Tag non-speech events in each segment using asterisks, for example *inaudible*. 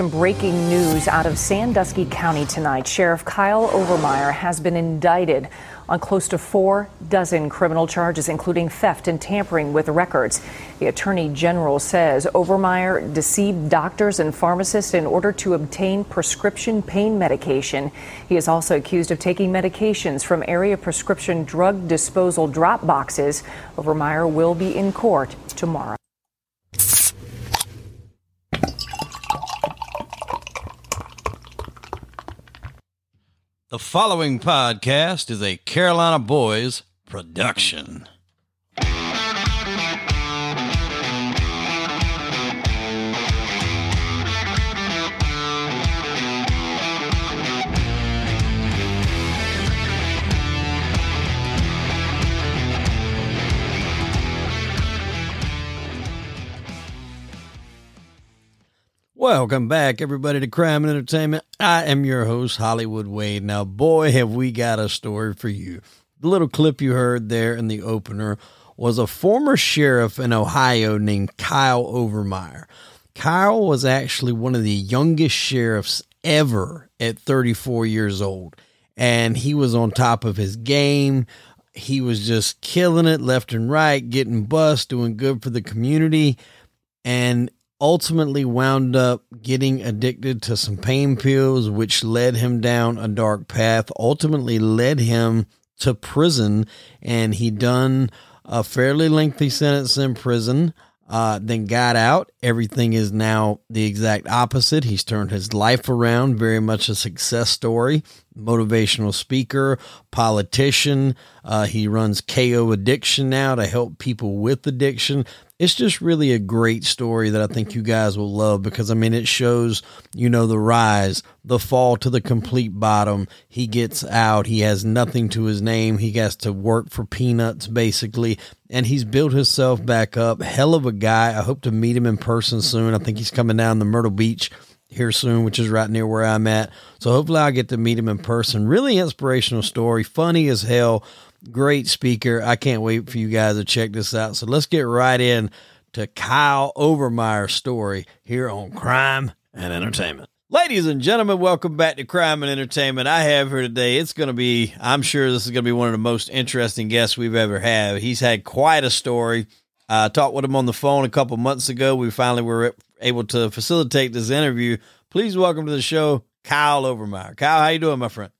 Some breaking news out of Sandusky County tonight. Sheriff Kyle Overmyer has been indicted on close to four dozen criminal charges, including theft and tampering with records. The Attorney General says Overmyer deceived doctors and pharmacists in order to obtain prescription pain medication. He is also accused of taking medications from area prescription drug disposal drop boxes. Overmyer will be in court tomorrow. The following podcast is a Carolina Boys production. Welcome back, everybody, to Crime and Entertainment. I am your host, Hollywood Wade. Now, boy, have we got a story for you. The little clip you heard there in the opener was a former sheriff in Ohio named Kyle Overmyer. Kyle was actually one of the youngest sheriffs ever at 34 years old, and he was on top of his game. He was just killing it left and right, getting bust, doing good for the community. And ultimately wound up getting addicted to some pain pills, which led him down a dark path, ultimately led him to prison. And he done a fairly lengthy sentence in prison. Uh, then got out. Everything is now the exact opposite. He's turned his life around, very much a success story. Motivational speaker, politician. Uh, he runs KO Addiction now to help people with addiction it's just really a great story that I think you guys will love because I mean it shows you know the rise, the fall to the complete bottom. He gets out, he has nothing to his name, he has to work for peanuts basically, and he's built himself back up. Hell of a guy. I hope to meet him in person soon. I think he's coming down to Myrtle Beach here soon, which is right near where I'm at. So hopefully I'll get to meet him in person. Really inspirational story, funny as hell great speaker. I can't wait for you guys to check this out. So let's get right in to Kyle Overmyer's story here on Crime and Entertainment. Ladies and gentlemen, welcome back to Crime and Entertainment. I have here today. It's going to be, I'm sure this is going to be one of the most interesting guests we've ever had. He's had quite a story. I talked with him on the phone a couple months ago. We finally were able to facilitate this interview. Please welcome to the show, Kyle Overmyer. Kyle, how you doing, my friend?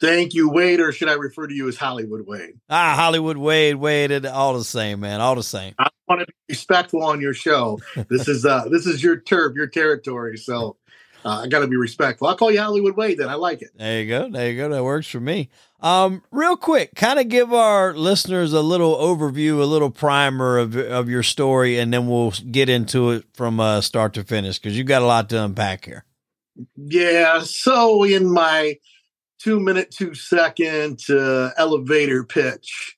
Thank you, Wade, or should I refer to you as Hollywood Wade? Ah, Hollywood Wade, Wade, all the same, man, all the same. I want to be respectful on your show. This is uh this is your turf, your territory, so uh, I got to be respectful. I'll call you Hollywood Wade. Then I like it. There you go. There you go. That works for me. Um, real quick, kind of give our listeners a little overview, a little primer of of your story, and then we'll get into it from uh, start to finish because you got a lot to unpack here. Yeah. So in my two minute, two second uh, elevator pitch,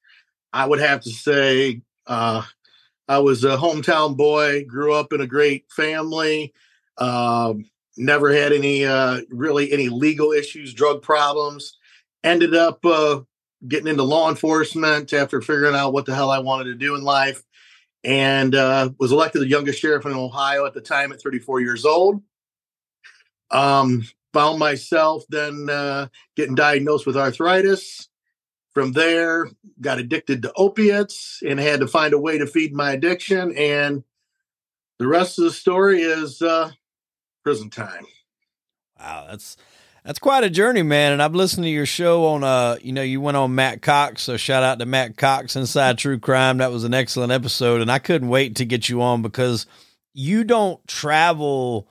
I would have to say uh, I was a hometown boy, grew up in a great family, um, never had any uh, really any legal issues, drug problems. Ended up uh, getting into law enforcement after figuring out what the hell I wanted to do in life, and uh, was elected the youngest sheriff in Ohio at the time at 34 years old. Um, found myself then uh, getting diagnosed with arthritis. From there, got addicted to opiates and had to find a way to feed my addiction. And the rest of the story is uh, prison time. Wow, that's that's quite a journey, man. And I've listened to your show on uh, you know, you went on Matt Cox, so shout out to Matt Cox Inside True Crime. That was an excellent episode, and I couldn't wait to get you on because you don't travel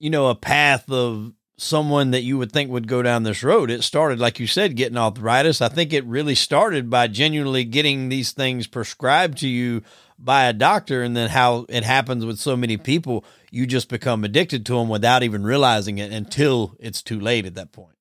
you know, a path of someone that you would think would go down this road. It started, like you said, getting arthritis. I think it really started by genuinely getting these things prescribed to you by a doctor, and then how it happens with so many people, you just become addicted to them without even realizing it until it's too late at that point.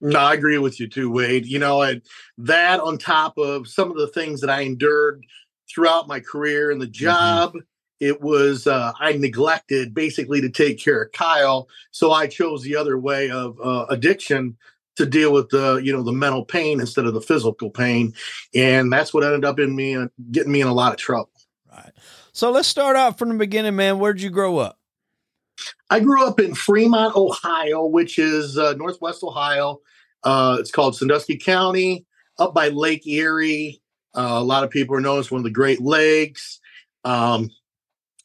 No, I agree with you too, Wade. You know, and that on top of some of the things that I endured throughout my career and the mm-hmm. job. Mm-hmm it was uh, I neglected basically to take care of Kyle, so I chose the other way of uh, addiction to deal with the you know the mental pain instead of the physical pain, and that's what ended up in me uh, getting me in a lot of trouble. Right. So let's start out from the beginning, man. Where'd you grow up? I grew up in Fremont, Ohio, which is uh, northwest Ohio. Uh, it's called Sandusky County, up by Lake Erie. Uh, a lot of people are known as one of the Great Lakes. Um,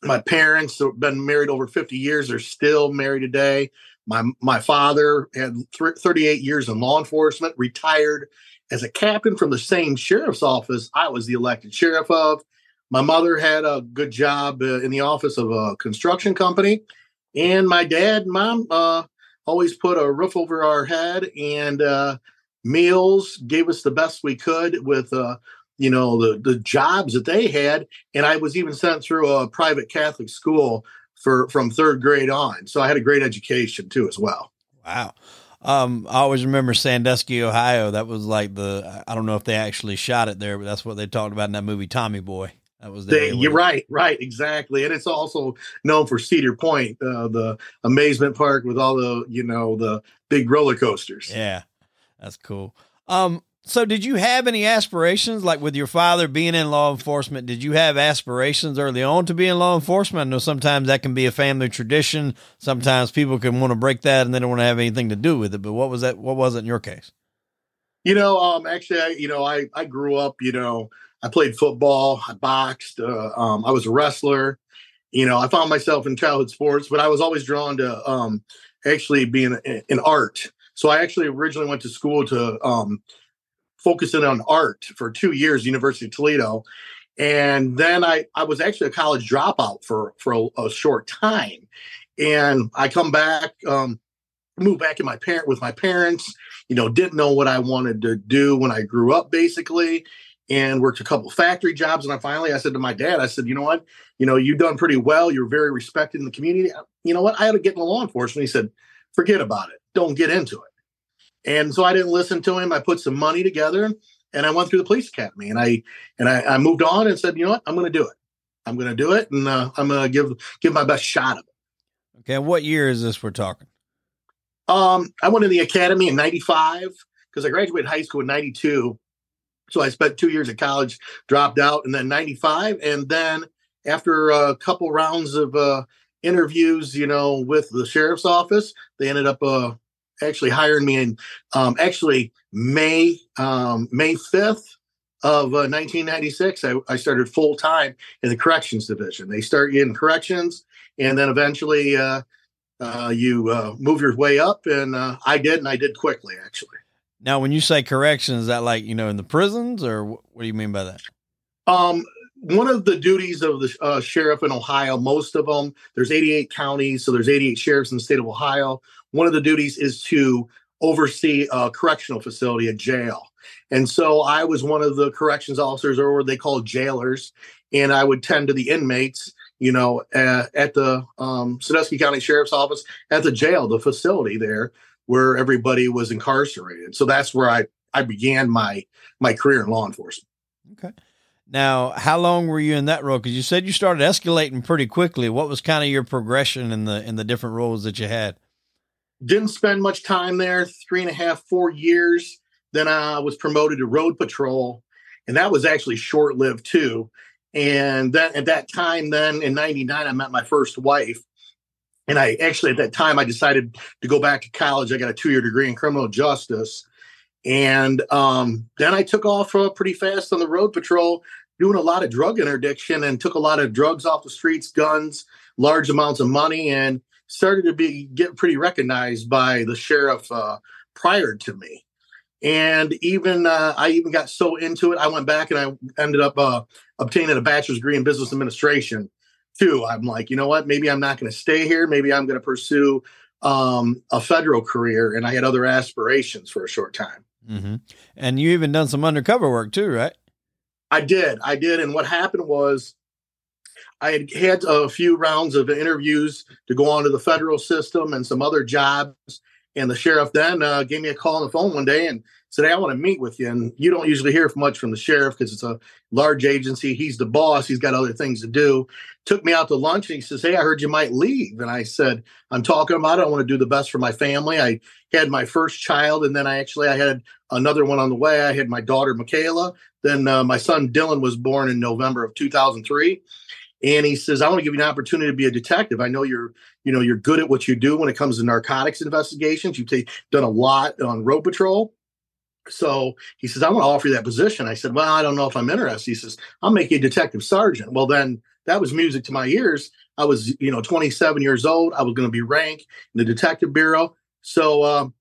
my parents have been married over 50 years. They're still married today. My my father had th- 38 years in law enforcement, retired as a captain from the same sheriff's office I was the elected sheriff of. My mother had a good job uh, in the office of a construction company, and my dad and mom uh, always put a roof over our head and uh, meals, gave us the best we could with uh, you know the the jobs that they had and i was even sent through a private catholic school for from third grade on so i had a great education too as well wow um, I always remember Sandusky, Ohio. That was like the I don't know if they actually shot it there, but that's what they talked about in that movie Tommy Boy. That was the you're right, right, exactly. And it's also known for Cedar Point, uh, the amazement park with all the you know the big roller coasters. Yeah, that's cool. Um, so, did you have any aspirations, like with your father being in law enforcement? Did you have aspirations early on to be in law enforcement? I know sometimes that can be a family tradition. Sometimes people can want to break that and they don't want to have anything to do with it. But what was that? What was it in your case? You know, um, actually, I, you know, I I grew up. You know, I played football, I boxed, uh, um, I was a wrestler. You know, I found myself in childhood sports, but I was always drawn to um, actually being in art. So I actually originally went to school to um, focusing on art for two years, University of Toledo. And then I, I was actually a college dropout for, for a, a short time. And I come back, um, moved back in my parent with my parents, you know, didn't know what I wanted to do when I grew up basically and worked a couple factory jobs. And I finally, I said to my dad, I said, you know what, you know, you've done pretty well. You're very respected in the community. You know what? I had to get into law enforcement. He said, forget about it. Don't get into it. And so I didn't listen to him. I put some money together and I went through the police academy and I and I, I moved on and said, you know what, I'm going to do it. I'm going to do it and uh, I'm going to give give my best shot of it. Okay, what year is this we're talking? Um, I went in the academy in '95 because I graduated high school in '92. So I spent two years at college, dropped out, and then '95, and then after a couple rounds of uh, interviews, you know, with the sheriff's office, they ended up uh, actually hired me in um, actually May um, May fifth of uh, 1996. I, I started full time in the corrections division. They start you in corrections, and then eventually uh, uh, you uh, move your way up. And uh, I did, and I did quickly actually. Now, when you say corrections, is that like you know in the prisons, or what do you mean by that? Um, one of the duties of the uh, sheriff in Ohio, most of them, there's 88 counties, so there's 88 sheriffs in the state of Ohio. One of the duties is to oversee a correctional facility, a jail. And so I was one of the corrections officers, or what they call jailers, and I would tend to the inmates, you know, uh, at the um, Sandusky County Sheriff's Office, at the jail, the facility there where everybody was incarcerated. So that's where I I began my my career in law enforcement. Okay. Now, how long were you in that role? Because you said you started escalating pretty quickly. What was kind of your progression in the in the different roles that you had? Didn't spend much time there. Three and a half, four years. Then I was promoted to road patrol, and that was actually short lived too. And then at that time, then in '99, I met my first wife, and I actually at that time I decided to go back to college. I got a two year degree in criminal justice, and um, then I took off uh, pretty fast on the road patrol doing a lot of drug interdiction and took a lot of drugs off the streets, guns, large amounts of money, and started to be get pretty recognized by the sheriff uh, prior to me. And even uh, I even got so into it, I went back and I ended up uh, obtaining a bachelor's degree in business administration too. I'm like, you know what? Maybe I'm not going to stay here. Maybe I'm going to pursue um, a federal career. And I had other aspirations for a short time. Mm-hmm. And you even done some undercover work too, right? I did. I did. And what happened was I had had a few rounds of interviews to go on to the federal system and some other jobs. And the sheriff then uh, gave me a call on the phone one day and said, Hey, I want to meet with you. And you don't usually hear much from the sheriff because it's a large agency. He's the boss, he's got other things to do. Took me out to lunch and he says, Hey, I heard you might leave. And I said, I'm talking about it. I want to do the best for my family. I had my first child, and then I actually I had another one on the way. I had my daughter Michaela. Then uh, my son Dylan was born in November of 2003. And he says, I want to give you an opportunity to be a detective. I know you're, you know, you're good at what you do when it comes to narcotics investigations. You've t- done a lot on road patrol. So he says, I want to offer you that position. I said, Well, I don't know if I'm interested. He says, I'll make you a detective sergeant. Well, then that was music to my ears. I was, you know, 27 years old. I was going to be ranked in the detective bureau. So um,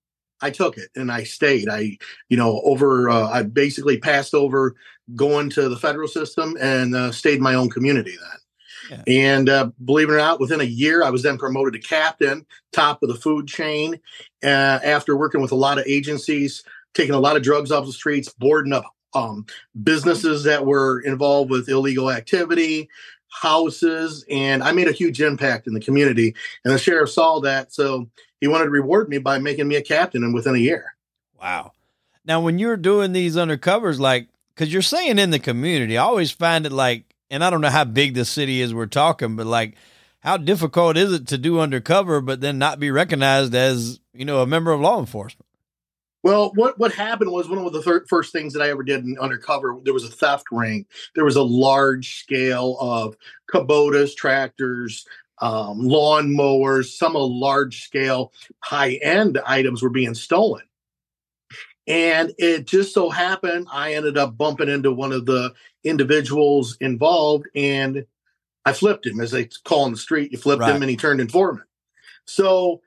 I took it and I stayed. I, you know, over, uh, I basically passed over going to the federal system and uh, stayed in my own community then. Yeah. And uh, believe it or not, within a year, I was then promoted to captain, top of the food chain. Uh, after working with a lot of agencies, taking a lot of drugs off the streets, boarding up um, businesses that were involved with illegal activity, houses, and I made a huge impact in the community. And the sheriff saw that, so he wanted to reward me by making me a captain and within a year. Wow. Now, when you're doing these undercovers, like, because you're saying in the community, I always find it like, and I don't know how big the city is we're talking, but like, how difficult is it to do undercover, but then not be recognized as, you know, a member of law enforcement? Well, what what happened was one of the thir- first things that I ever did in undercover. There was a theft ring. There was a large scale of Kubotas, tractors, um, lawn mowers. Some of large scale, high end items were being stolen. And it just so happened I ended up bumping into one of the individuals involved, and I flipped him, as they call in the street. You flipped right. him, and he turned informant. So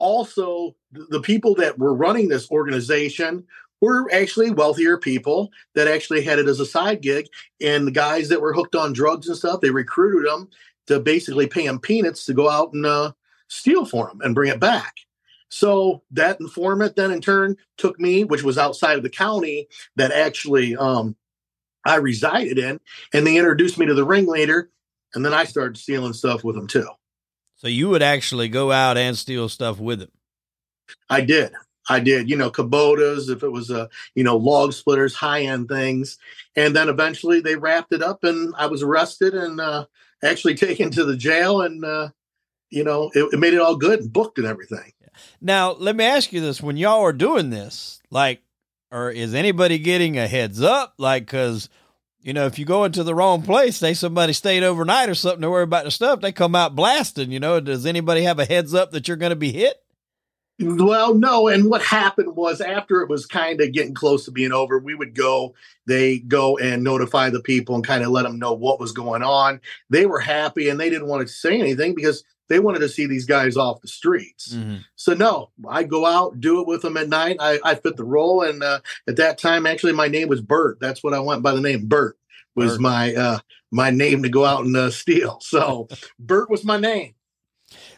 also the people that were running this organization were actually wealthier people that actually had it as a side gig and the guys that were hooked on drugs and stuff they recruited them to basically pay them peanuts to go out and uh, steal for them and bring it back so that informant then in turn took me which was outside of the county that actually um, i resided in and they introduced me to the ringleader and then i started stealing stuff with them too so you would actually go out and steal stuff with him? I did. I did, you know, Kubotas, if it was a, you know, log splitters, high end things. And then eventually they wrapped it up and I was arrested and uh, actually *laughs* taken to the jail. And, uh, you know, it, it made it all good and booked and everything. Now, let me ask you this when y'all are doing this, like, or is anybody getting a heads up? Like, because you know, if you go into the wrong place, say somebody stayed overnight or something to worry about the stuff, they come out blasting, you know. Does anybody have a heads up that you're going to be hit? Well, no. And what happened was after it was kind of getting close to being over, we would go, they go and notify the people and kind of let them know what was going on. They were happy and they didn't want to say anything because they wanted to see these guys off the streets. Mm-hmm. So no, I go out, do it with them at night. I, I fit the role, and uh, at that time, actually, my name was Bert. That's what I went by the name Bert was Bert. my uh, my name to go out and uh, steal. *laughs* So Bert was my name.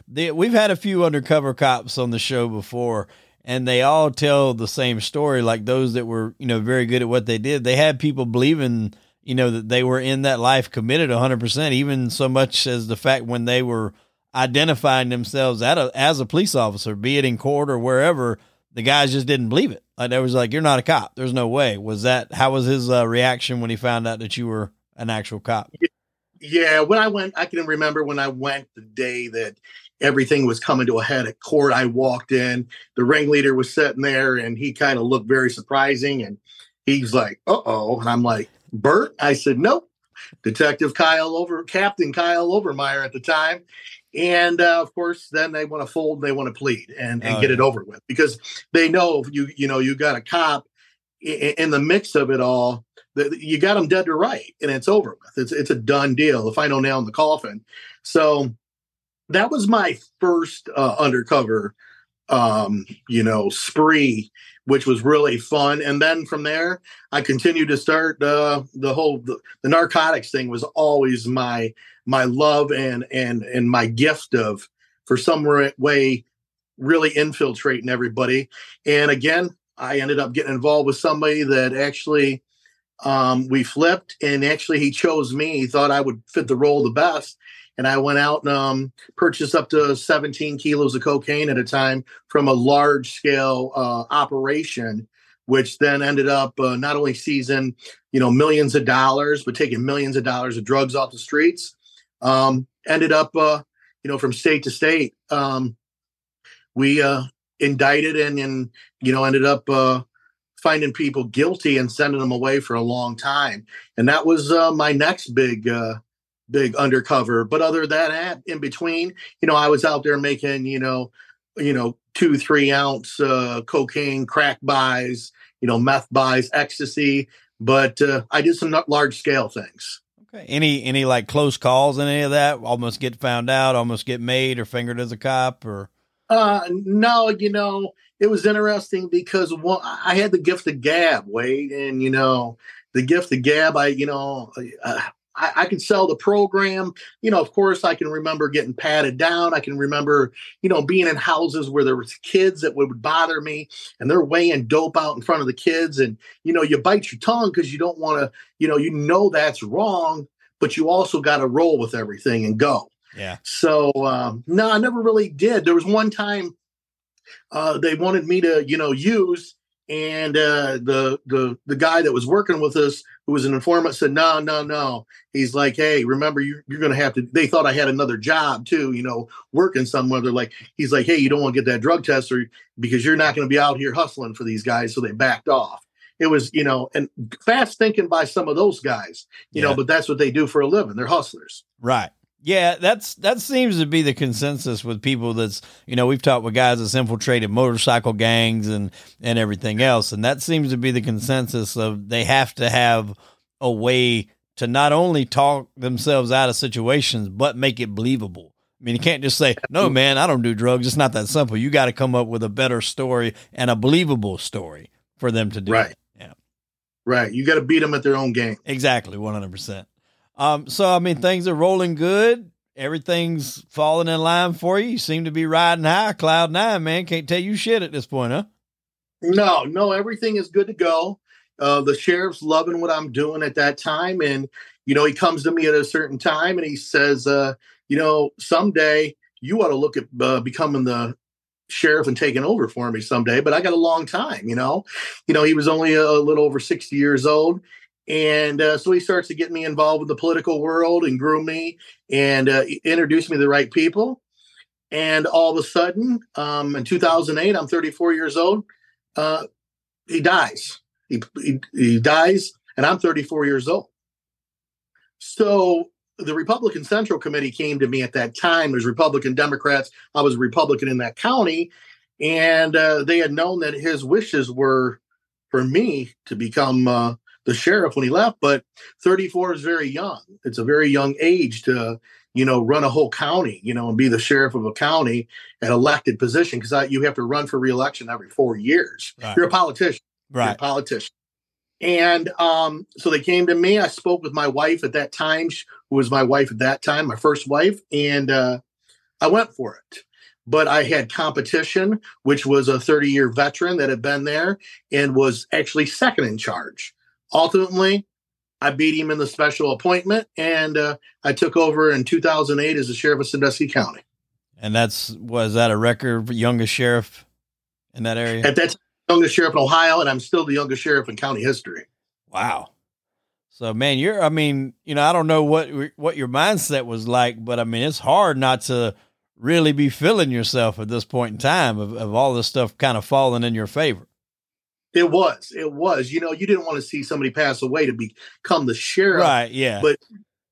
The, we've had a few undercover cops on the show before, and they all tell the same story. Like those that were, you know, very good at what they did. They had people believing, you know, that they were in that life committed 100%, even so much as the fact when they were identifying themselves a, as a police officer, be it in court or wherever, the guys just didn't believe it. Like they was like, "You're not a cop. There's no way." Was that how was his uh, reaction when he found out that you were an actual cop? Yeah, when I went, I can remember when I went the day that everything was coming to a head at court. I walked in, the ringleader was sitting there, and he kind of looked very surprising, and he's like, "Uh oh," and I'm like, "Bert," I said, "Nope." Detective Kyle over Captain Kyle Overmyer at the time, and uh, of course then they want to fold they want to plead and, and oh, get yeah. it over with because they know you you know you got a cop in, in the mix of it all that you got them dead to right and it's over with it's it's a done deal the final nail in the coffin so that was my first uh, undercover um you know spree which was really fun. And then from there i continued to start uh, the whole the, the narcotics thing was always my my love and and and my gift of for some way really infiltrating everybody. And again i ended up getting involved with somebody that actually um, we flipped and actually he chose me. He thought i would fit the role the best and i went out and um, purchased up to 17 kilos of cocaine at a time from a large scale uh, operation which then ended up uh, not only seizing you know millions of dollars but taking millions of dollars of drugs off the streets um, ended up, uh, you know, from state to state. Um, we uh, indicted and, and, you know, ended up uh, finding people guilty and sending them away for a long time. And that was uh, my next big, uh, big undercover. But other than that, in between, you know, I was out there making, you know, you know, two, three ounce uh, cocaine, crack buys, you know, meth buys, ecstasy. But uh, I did some large scale things. Okay. Any any like close calls and any of that? Almost get found out, almost get made or fingered as a cop or uh no, you know, it was interesting because one, I had the gift of gab, Wade, and you know, the gift of gab, I, you know, uh, I, I can sell the program. You know, of course, I can remember getting patted down. I can remember, you know, being in houses where there was kids that would bother me, and they're weighing dope out in front of the kids, and you know, you bite your tongue because you don't want to, you know, you know that's wrong, but you also got to roll with everything and go. Yeah. So um, no, I never really did. There was one time uh, they wanted me to, you know, use and uh, the the the guy that was working with us, who was an informant, said, "No, no, no." He's like, "Hey, remember, you, you're going to have to." They thought I had another job too, you know, working somewhere. They're like, "He's like, hey, you don't want to get that drug test, or because you're not going to be out here hustling for these guys." So they backed off. It was, you know, and fast thinking by some of those guys, you yeah. know, but that's what they do for a living. They're hustlers, right? Yeah, that's that seems to be the consensus with people. That's you know we've talked with guys that's infiltrated motorcycle gangs and and everything else, and that seems to be the consensus of they have to have a way to not only talk themselves out of situations but make it believable. I mean, you can't just say, "No, man, I don't do drugs." It's not that simple. You got to come up with a better story and a believable story for them to do. Right. It. Yeah. Right. You got to beat them at their own game. Exactly. One hundred percent. Um, so I mean, things are rolling good. Everything's falling in line for you. You seem to be riding high, cloud nine, man. Can't tell you shit at this point, huh? No, no, everything is good to go. Uh, the sheriff's loving what I'm doing at that time, and you know, he comes to me at a certain time and he says, uh, you know, someday you ought to look at uh, becoming the sheriff and taking over for me someday. But I got a long time, you know. You know, he was only a little over 60 years old and uh, so he starts to get me involved with the political world and groom me and uh, introduce me to the right people. And all of a sudden, um, in 2008, I'm 34 years old. Uh, he dies. He, he, he dies, and I'm 34 years old. So the Republican Central Committee came to me at that time. There's Republican Democrats. I was a Republican in that county, and uh, they had known that his wishes were for me to become uh, the sheriff when he left, but 34 is very young. It's a very young age to, you know, run a whole county, you know, and be the sheriff of a county, at an elected position, because you have to run for reelection every four years. Right. You're a politician. Right. You're a politician. And um, so they came to me. I spoke with my wife at that time, who was my wife at that time, my first wife, and uh, I went for it but I had competition, which was a 30 year veteran that had been there and was actually second in charge ultimately, I beat him in the special appointment, and uh, I took over in 2008 as the sheriff of Sandusky County. And that's was that a record youngest sheriff in that area? At that time, youngest sheriff in Ohio, and I'm still the youngest sheriff in county history. Wow. So man, you're I mean, you know, I don't know what what your mindset was like, but I mean, it's hard not to really be feeling yourself at this point in time of, of all this stuff kind of falling in your favor. It was. It was. You know, you didn't want to see somebody pass away to become the sheriff. Right. Yeah. But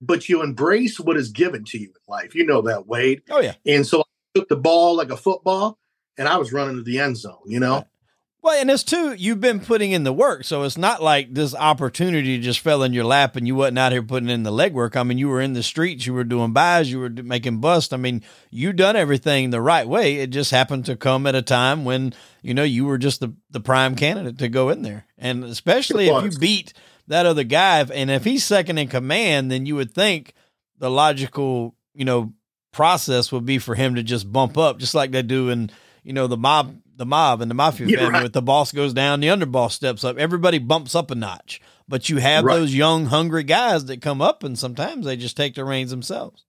but you embrace what is given to you in life. You know that, Wade. Oh yeah. And so I took the ball like a football and I was running to the end zone, you know? Right. Well, and it's too, you've been putting in the work. So it's not like this opportunity just fell in your lap and you wasn't out here putting in the legwork. I mean, you were in the streets, you were doing buys, you were making busts. I mean, you done everything the right way. It just happened to come at a time when, you know, you were just the, the prime candidate to go in there. And especially if you beat that other guy, and if he's second in command, then you would think the logical, you know, process would be for him to just bump up, just like they do in, you know, the mob the mob and the mafia yeah, family. Right. If the boss goes down, the underboss steps up. Everybody bumps up a notch. But you have right. those young, hungry guys that come up, and sometimes they just take the reins themselves.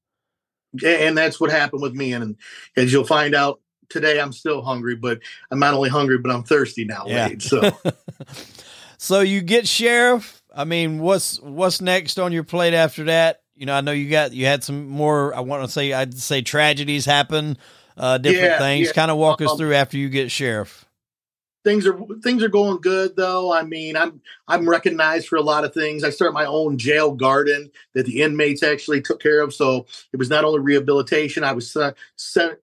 And that's what happened with me. And as you'll find out today, I'm still hungry, but I'm not only hungry, but I'm thirsty now, yeah. Wade, so. *laughs* so you get sheriff. I mean, what's what's next on your plate after that? You know, I know you got you had some more. I want to say I'd say tragedies happen uh, different yeah, things. Yeah. Kind of walk us um, through after you get sheriff. things are things are going good though. I mean, I'm I'm recognized for a lot of things. I started my own jail garden that the inmates actually took care of. So it was not only rehabilitation. I was uh,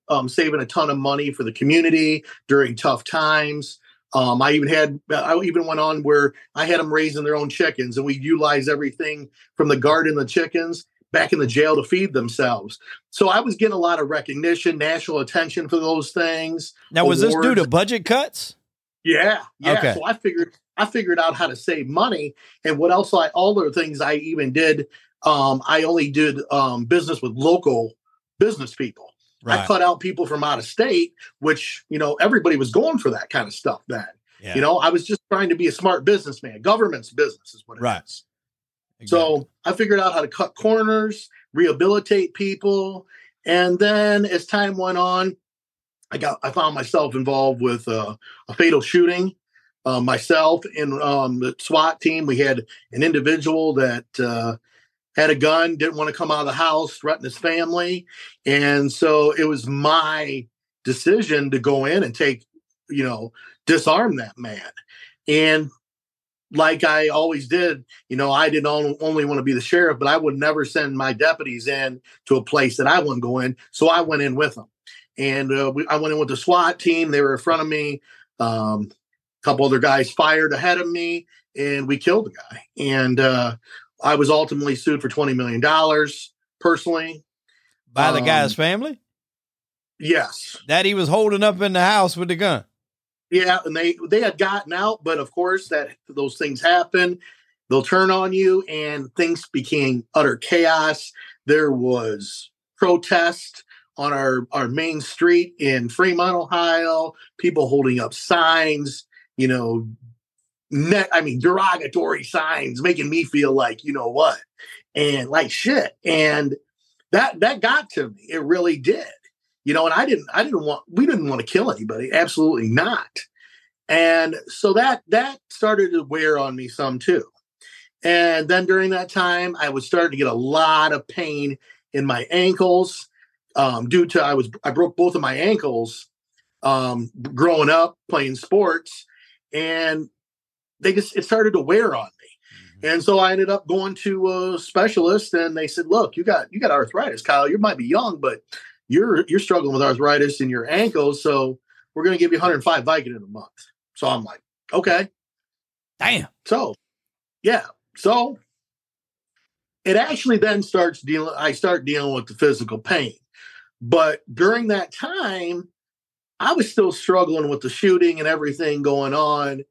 um, saving a ton of money for the community during tough times. Um, I even had I even went on where I had them raising their own chickens, and we utilized everything from the garden, the chickens, back in the jail to feed themselves. So I was getting a lot of recognition, national attention for those things. Now, was awards. this due to budget cuts? Yeah, yeah. Okay. So I figured I figured out how to save money, and what else? I all the things I even did. Um, I only did um, business with local business people. Right. I cut out people from out of state, which you know everybody was going for that kind of stuff then. Yeah. You know, I was just trying to be a smart businessman. Government's business is what it right. is. Exactly. So I figured out how to cut corners, rehabilitate people, and then as time went on, I got I found myself involved with uh, a fatal shooting. Uh, myself and um, the SWAT team, we had an individual that uh, had a gun, didn't want to come out of the house, threatened his family, and so it was my decision to go in and take, you know, disarm that man. And like I always did, you know, I didn't only want to be the sheriff, but I would never send my deputies in to a place that I wouldn't go in. So I went in with them and uh, we, I went in with the SWAT team. They were in front of me. Um, a couple other guys fired ahead of me, and we killed the guy. And uh, I was ultimately sued for twenty million dollars personally by the um, guy's family. Yes, that he was holding up in the house with the gun. Yeah, and they they had gotten out, but of course that those things happen. They'll turn on you, and things became utter chaos. There was protest on our, our main street in Fremont, Ohio, people holding up signs, you know, net, I mean, derogatory signs, making me feel like, you know what, and like shit. And that, that got to me. It really did, you know, and I didn't, I didn't want, we didn't want to kill anybody. Absolutely not. And so that, that started to wear on me some too. And then during that time, I was starting to get a lot of pain in my ankles um, due to I was I broke both of my ankles um, growing up playing sports, and they just it started to wear on me. Mm-hmm. And so I ended up going to a specialist, and they said, "Look, you got you got arthritis, Kyle. You might be young, but you're you're struggling with arthritis in your ankles. So we're going to give you 105 Vicodin a month." So I'm like, "Okay, damn." So, yeah, so it actually then starts dealing. I start dealing with the physical pain. But during that time, I was still struggling with the shooting and everything going on,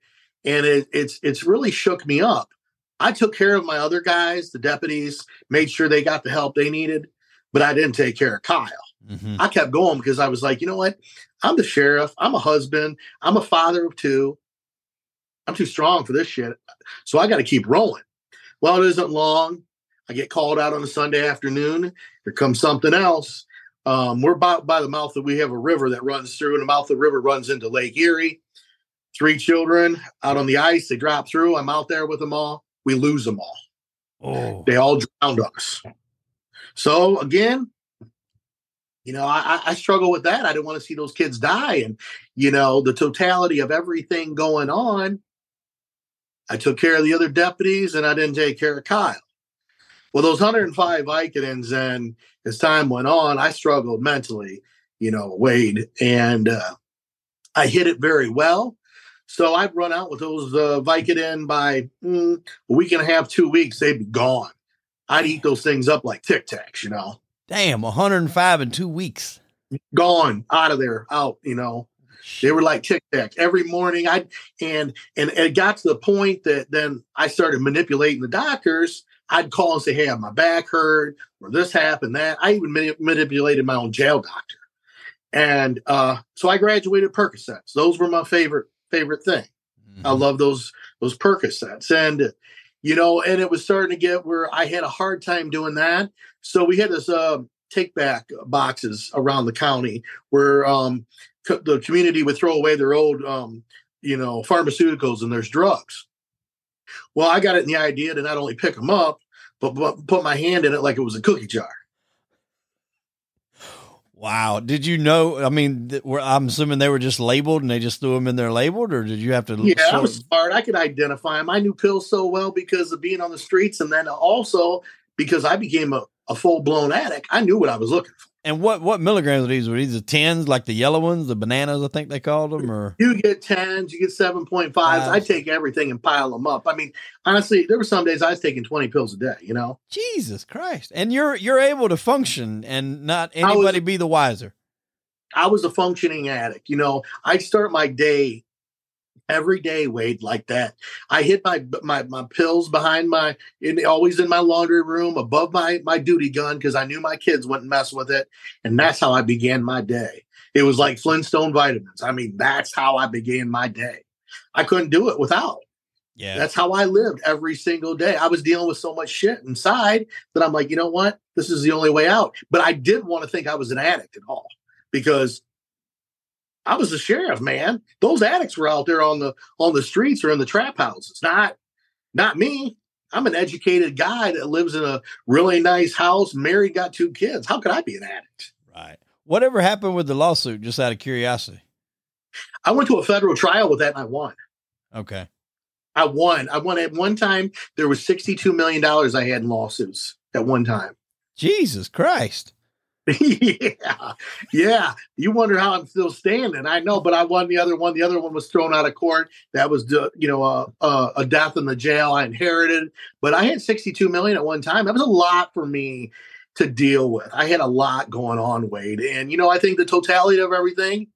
and it, it's it's really shook me up. I took care of my other guys, the deputies, made sure they got the help they needed, but I didn't take care of Kyle. Mm-hmm. I kept going because I was like, you know what? I'm the sheriff. I'm a husband. I'm a father of two. I'm too strong for this shit. So I got to keep rolling. Well, it isn't long. I get called out on a Sunday afternoon. Here comes something else. Um, we're by, by the mouth that we have a river that runs through, and the mouth of the river runs into Lake Erie. Three children out on the ice. They drop through. I'm out there with them all. We lose them all. Oh. They all drowned us. So again, you know, I, I struggle with that. I didn't want to see those kids die, and you know, the totality of everything going on. I took care of the other deputies, and I didn't take care of Kyle. Well, those 105 Vicodins, and as time went on, I struggled mentally, you know, Wade, and uh, I hit it very well. So I'd run out with those uh, Vicodin by mm, a week and a half, two weeks, they'd be gone. I'd eat those things up like Tic Tacs, you know. Damn, 105 in two weeks. Gone, out of there, out, you know. They were like Tic Tacs every morning. I and and it got to the point that then I started manipulating the doctors I'd call and say, "Hey, my back hurt, or this happened, that." I even manipulated my own jail doctor, and uh, so I graduated Percocets. Those were my favorite favorite thing. Mm-hmm. I love those those Percocets, and you know, and it was starting to get where I had a hard time doing that. So we had this uh, take back boxes around the county where um, co- the community would throw away their old, um, you know, pharmaceuticals and there's drugs. Well, I got it in the idea to not only pick them up, but, but put my hand in it like it was a cookie jar. Wow. Did you know? I mean, th- were- I'm assuming they were just labeled and they just threw them in there labeled, or did you have to? Yeah, I sort- was smart. I could identify them. I knew pills so well because of being on the streets, and then also because I became a, a full blown addict. I knew what I was looking for. And what what milligrams are these? Were these the tens, like the yellow ones, the bananas? I think they called them, or You get tens, you get seven point fives. I take everything and pile them up. I mean, honestly, there were some days I was taking twenty pills a day. You know, Jesus Christ! And you're you're able to function and not I was- anybody be the wiser. I was a functioning addict. You know, I'd start my day every day, Wade, like that. I hid my my my pills behind my in always in my laundry room above my my duty gun because I knew my kids wouldn't mess with it, and that's how I began my day. It was like Flintstone vitamins. I mean, that's how I began my day. I couldn't do it without. Yeah, That's how I lived every single day. I was dealing with so much shit inside that I'm like, you know what? This is the only way out. But I didn't want to think I was an addict at all because I was the sheriff, man. Those addicts were out there on the on the streets or in the trap houses. Not not me. I'm an educated guy that lives in a really nice house, married, got two kids. How could I be an addict? right. Whatever happened with the lawsuit? Just out of curiosity. I went to a federal trial with that and I won. Okay. I won. I won at one time. There was $62 million I had in lawsuits at one time. Jesus Christ. Yeah, yeah. You wonder how I'm still standing. I know, but I won the other one. The other one was thrown out of court. That was, uh, you know, a, a, a death in the jail. I inherited, but I had 62 million at one time. That was a lot for me to deal with. I had a lot going on, Wade, and you know, I think the totality of everything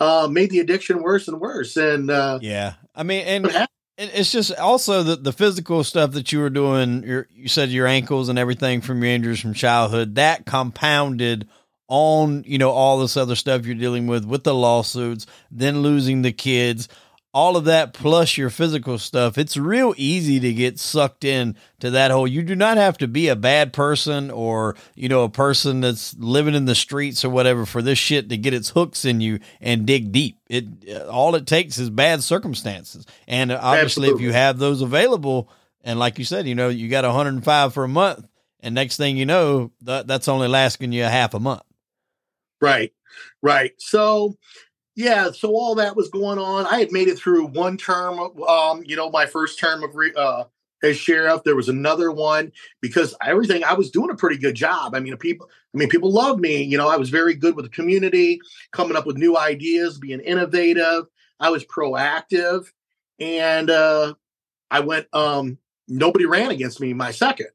uh, made the addiction worse and worse. And uh, Yeah. I mean, and what happened? And it's just also the, the physical stuff that you were doing. Your, you said your ankles and everything from your injuries from childhood that compounded on you know all this other stuff you're dealing with with the lawsuits, then losing the kids, all of that plus your physical stuff. It's real easy to get sucked in to that whole. You do not have to be a bad person or you know a person that's living in the streets or whatever for this shit to get its hooks in you and dig deep. It uh, all it takes is bad circumstances, and obviously if you have those available, and like you said, you know you got 105 for a month, and next thing you know that that's only lasting you a half a month. Right, right. So, yeah, so all that was going on. I had made it through one term, um, you know, my first term of re- uh, as sheriff. There was another one because everything I was doing a pretty good job. I mean, people, I mean, people loved me. You know, I was very good with the community, coming up with new ideas, being innovative. I was proactive, and uh, I went. Um, nobody ran against me my second.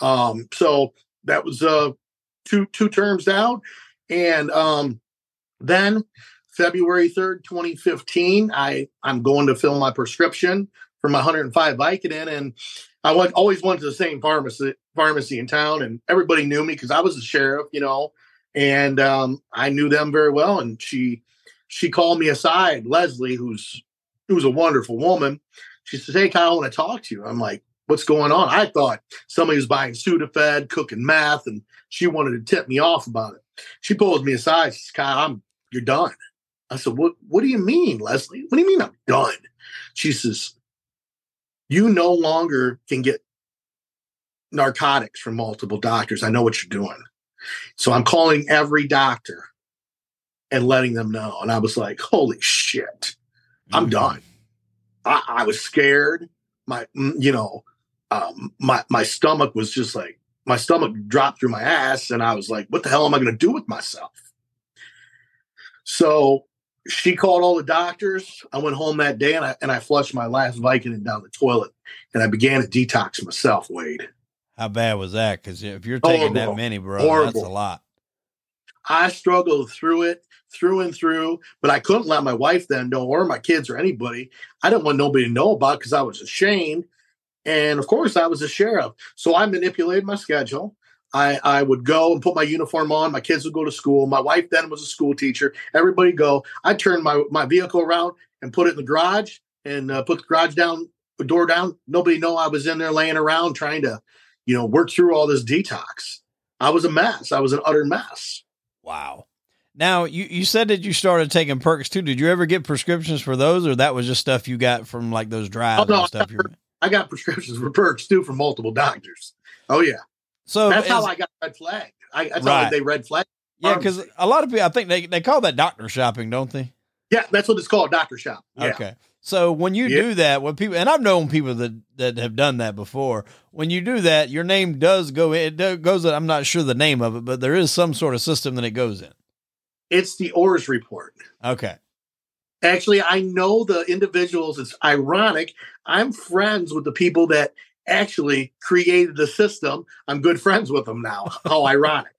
Um, so that was uh, two two terms down. And um, then February 3rd, 2015, I, I'm going to fill my prescription for my 105 Vicodin. And I went always went to the same pharmacy pharmacy in town, and everybody knew me because I was the sheriff, you know, and um, I knew them very well. And she she called me aside, Leslie, who's who's a wonderful woman. She says, Hey Kyle, I want to talk to you. I'm like, what's going on? I thought somebody was buying Sudafed, cooking meth, and she wanted to tip me off about it. She pulls me aside. She says, Kyle, I'm you're done. I said, What what do you mean, Leslie? What do you mean I'm done? She says, You no longer can get narcotics from multiple doctors. I know what you're doing. So I'm calling every doctor and letting them know. And I was like, holy shit, I'm Mhm. done. I, I was scared. My, mm, you know, um, my my stomach was just like my stomach dropped through my ass, and I was like, "What the hell am I going to do with myself?" So she called all the doctors. I went home that day, and I and I flushed my last Vicodin down the toilet, and I began to detox myself. Wade, How bad was that? Because if you're taking that many, bro, that's a lot. I struggled through it, through and through, but I couldn't let my wife then know, or my kids, or anybody. I didn't want nobody to know about because I was ashamed. And of course, I was a sheriff. So I manipulated my schedule. I, I would go and put my uniform on. My kids would go to school. My wife then was a school teacher. Everybody go. I turned my, my vehicle around and put it in the garage and uh, put the garage down, the door down. Nobody know I was in there laying around trying to, you know, work through all this detox. I was a mess. I was an utter mess. Wow. Now you, you said that you started taking perks too. Did you ever get prescriptions for those, or that was just stuff you got from like those drives Oh, no, and stuff? You I got prescriptions for perks too from multiple doctors. Oh yeah, so that's how I got red flagged. I, that's Right. how they red flagged. Yeah, because a lot of people, I think they, they call that doctor shopping, don't they? Yeah, that's what it's called, doctor shop. Yeah. Okay. So when you Yeah. do that, when people and I've known people that that have done that before. When you do that, your name does go. It goes. I'm not sure the name of it, but there is some sort of system that it goes in. It's the OARRS report. Okay. Actually, I know the individuals. It's ironic. I'm friends with the people that actually created the system. I'm good friends with them now. *laughs* How ironic.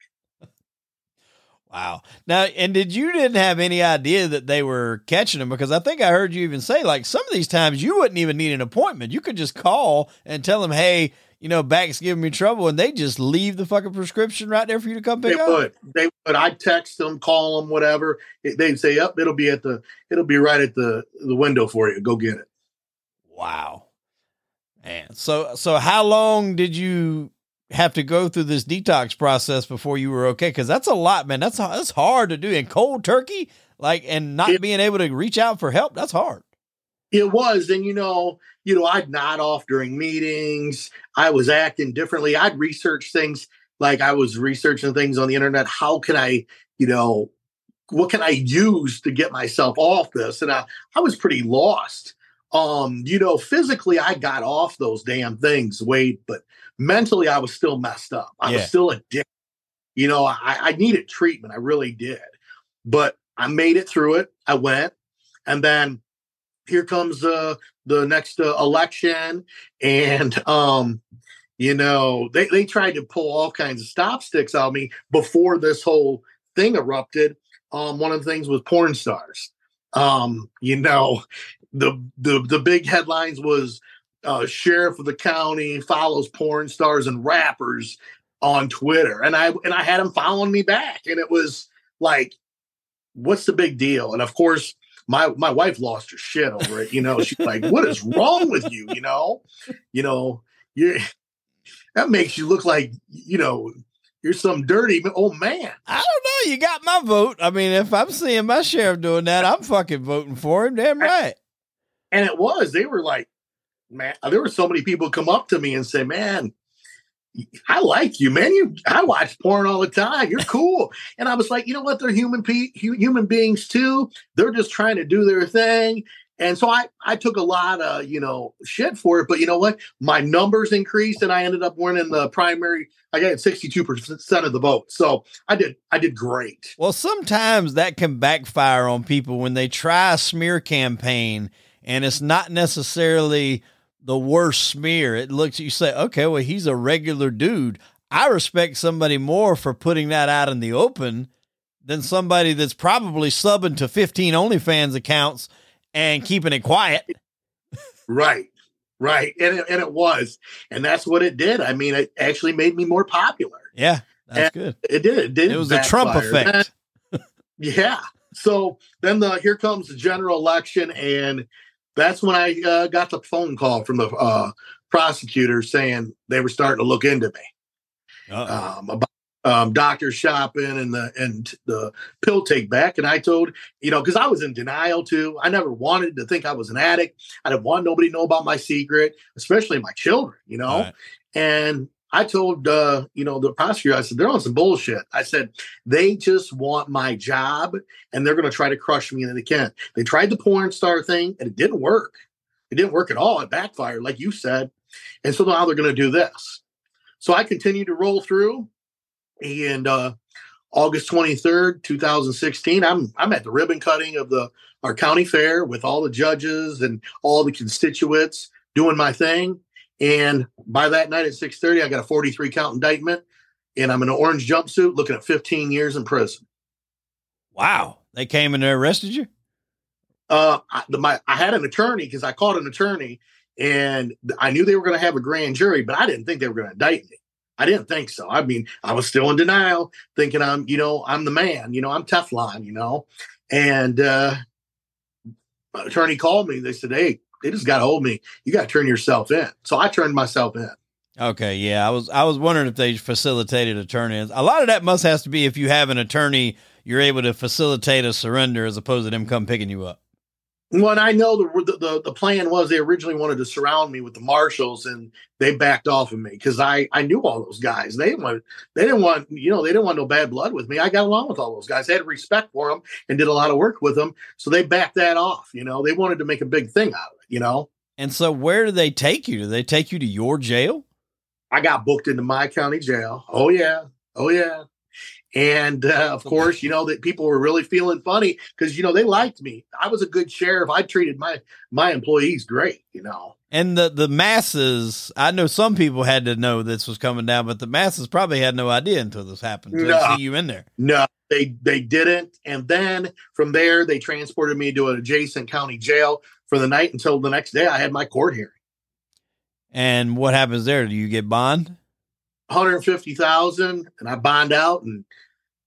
Wow. Now, and did you didn't have any idea that they were catching them? Because I think I heard you even say like some of these times you wouldn't even need an appointment. You could just call and tell them, hey, you know, back's giving me trouble, and they just leave the fucking prescription right there for you to come They pick up. would. They would. I'd text them, call them, whatever. They'd say, "Up, it'll be at the. It'll be right at the the window for you. Go get it." Wow. Man. So so how long did you have to go through this detox process before you were okay? Because that's a lot, man. That's that's hard to do in cold turkey, like and not It- being able to reach out for help. That's hard. It was, and you know, you know, I'd nod off during meetings. I was acting differently. I'd research things like I was researching things on the internet. How can I, you know, what can I use to get myself off this? And I, I was pretty lost. Um, you know, physically I got off those damn things, Wade, but mentally I was still messed up. I Yeah. was still addicted. You know, I, I needed treatment. I really did. But I made it through it. I went. And then here comes uh, the next uh, election. And, um, you know, they, they tried to pull all kinds of stop sticks out of me before this whole thing erupted. Um, one of the things was porn stars. Um, you know, the the the big headlines was uh, sheriff of the county follows porn stars and rappers on Twitter, and I and I had him following me back, and it was like, what's the big deal? And of course, my my wife lost her shit over it. You know, she's like, what is wrong with you? You know, you know, you that makes you look like you know you're some dirty old man. I don't know. You got my vote. I mean, if I'm seeing my sheriff doing that, I'm fucking voting for him. Damn right. And it was, they were like, man, there were so many people come up to me and say, man, I like you, man. You, I watch porn all the time. You're cool. and I was like, you know what? They're human, pe- human beings too. They're just trying to do their thing. And so I, I took a lot of, you know, shit for it. But you know what? My numbers increased and I ended up winning the primary. I got 62% of the vote. So I did, I did great. Well, sometimes that can backfire on people when they try a smear campaign and it's not necessarily the worst smear. It looks, you say, okay, well, he's a regular dude. I respect somebody more for putting that out in the open than somebody that's probably subbing to 15 OnlyFans accounts and keeping it quiet. Right. Right. And it, and it was. And that's what it did. I mean, it actually made me more popular. Yeah, that's good. It did. It did. It was the Trump effect. *laughs* Yeah. So then the here comes the general election, and that's when I uh, got the phone call from the uh, prosecutor saying they were starting to look into me um, about um, doctor shopping and the and the pill take back. And I told you know because I was in denial too. I never wanted to think I was an addict. I didn't want nobody to know about my secret, especially my children. You know. Right. And I told uh, you know the prosecutor, I said they're on some bullshit. I said they just want my job, and they're going to try to crush me, and they can't. They tried the porn star thing, and it didn't work. It didn't work at all. It backfired, like you said. And so now they're going to do this. So I continued to roll through, and uh, August twenty third, two thousand sixteen, I'm I'm at the ribbon cutting of the our county fair with all the judges and all the constituents doing my thing. And by that night at 6:30, I got a 43 count indictment, and I'm in an orange jumpsuit looking at 15 years in prison. Wow. They came and they arrested you? Uh, I, the, my, I had an attorney because I called an attorney, and I knew they were going to have a grand jury, but I didn't think they were going to indict me. I didn't think so. I mean, I was still in denial, thinking I'm, you know, I'm the man, you know, I'm Teflon, you know. And uh, my attorney called me. They said, "Hey, they just got to hold me. You got to turn yourself in." So I turned myself in. Okay, yeah, I was I was wondering if they facilitated a turn in. A lot of that must has to be if you have an attorney, you're able to facilitate a surrender as opposed to them come picking you up. Well, and I know the, the the plan was they originally wanted to surround me with the marshals, and they backed off of me because I I knew all those guys. They didn't want they didn't want you know they didn't want no bad blood with me. I got along with all those guys. I had respect for them and did a lot of work with them, so they backed that off. You know, they wanted to make a big thing out of it. You know. And so, where do they take you? Do they take you to your jail? I got booked into my county jail. Oh yeah, oh yeah. And uh, of course, you know that people were really feeling funny because you know they liked me. I was a good sheriff. I treated my my employees great. You know. And the the masses, I know some people had to know this was coming down, but the masses probably had no idea until this happened. No, see you in there. No, they they didn't. And then from there, they transported me to an adjacent county jail for the night until the next day. I had my court hearing. And what happens there? Do you get bond? 150,000 and I bond out and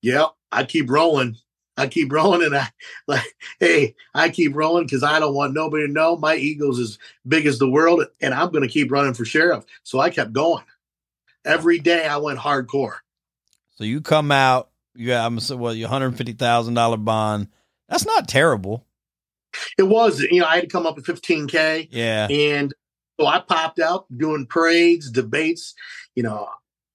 yeah, I keep rolling. I keep rolling and I like, hey, I keep rolling because I don't want nobody to know my ego's as big as the world and I'm going to keep running for sheriff. So I kept going. Every day I went hardcore. So you come out, you got, I'm well, your $150,000 bond. That's not terrible. It was, you know, I had to come up with 15K. Yeah. And so I popped out doing parades, debates. You know,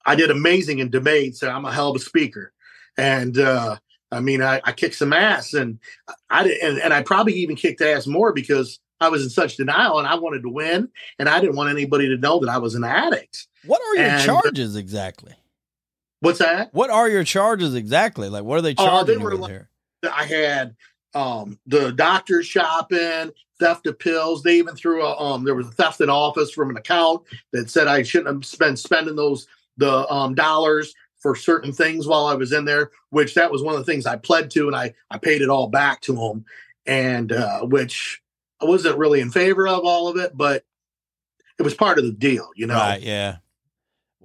I did amazing in debates. I'm a hell of a speaker. And uh, I mean, I, I kicked some ass, and I did, and, and I probably even kicked ass more because I was in such denial, and I wanted to win, and I didn't want anybody to know that I was an addict. What are your and, charges exactly? What's that? What are your charges exactly? Like, what are they charging uh, they you with like, here? I had um, the doctor shopping, theft of pills. They even threw a um, there was a theft in office from an account that said I shouldn't have been spending those the um, dollars for certain things while I was in there, which that was one of the things I pled to, and I I paid it all back to them, and uh, which I wasn't really in favor of all of it, but it was part of the deal, you know. Right? Yeah.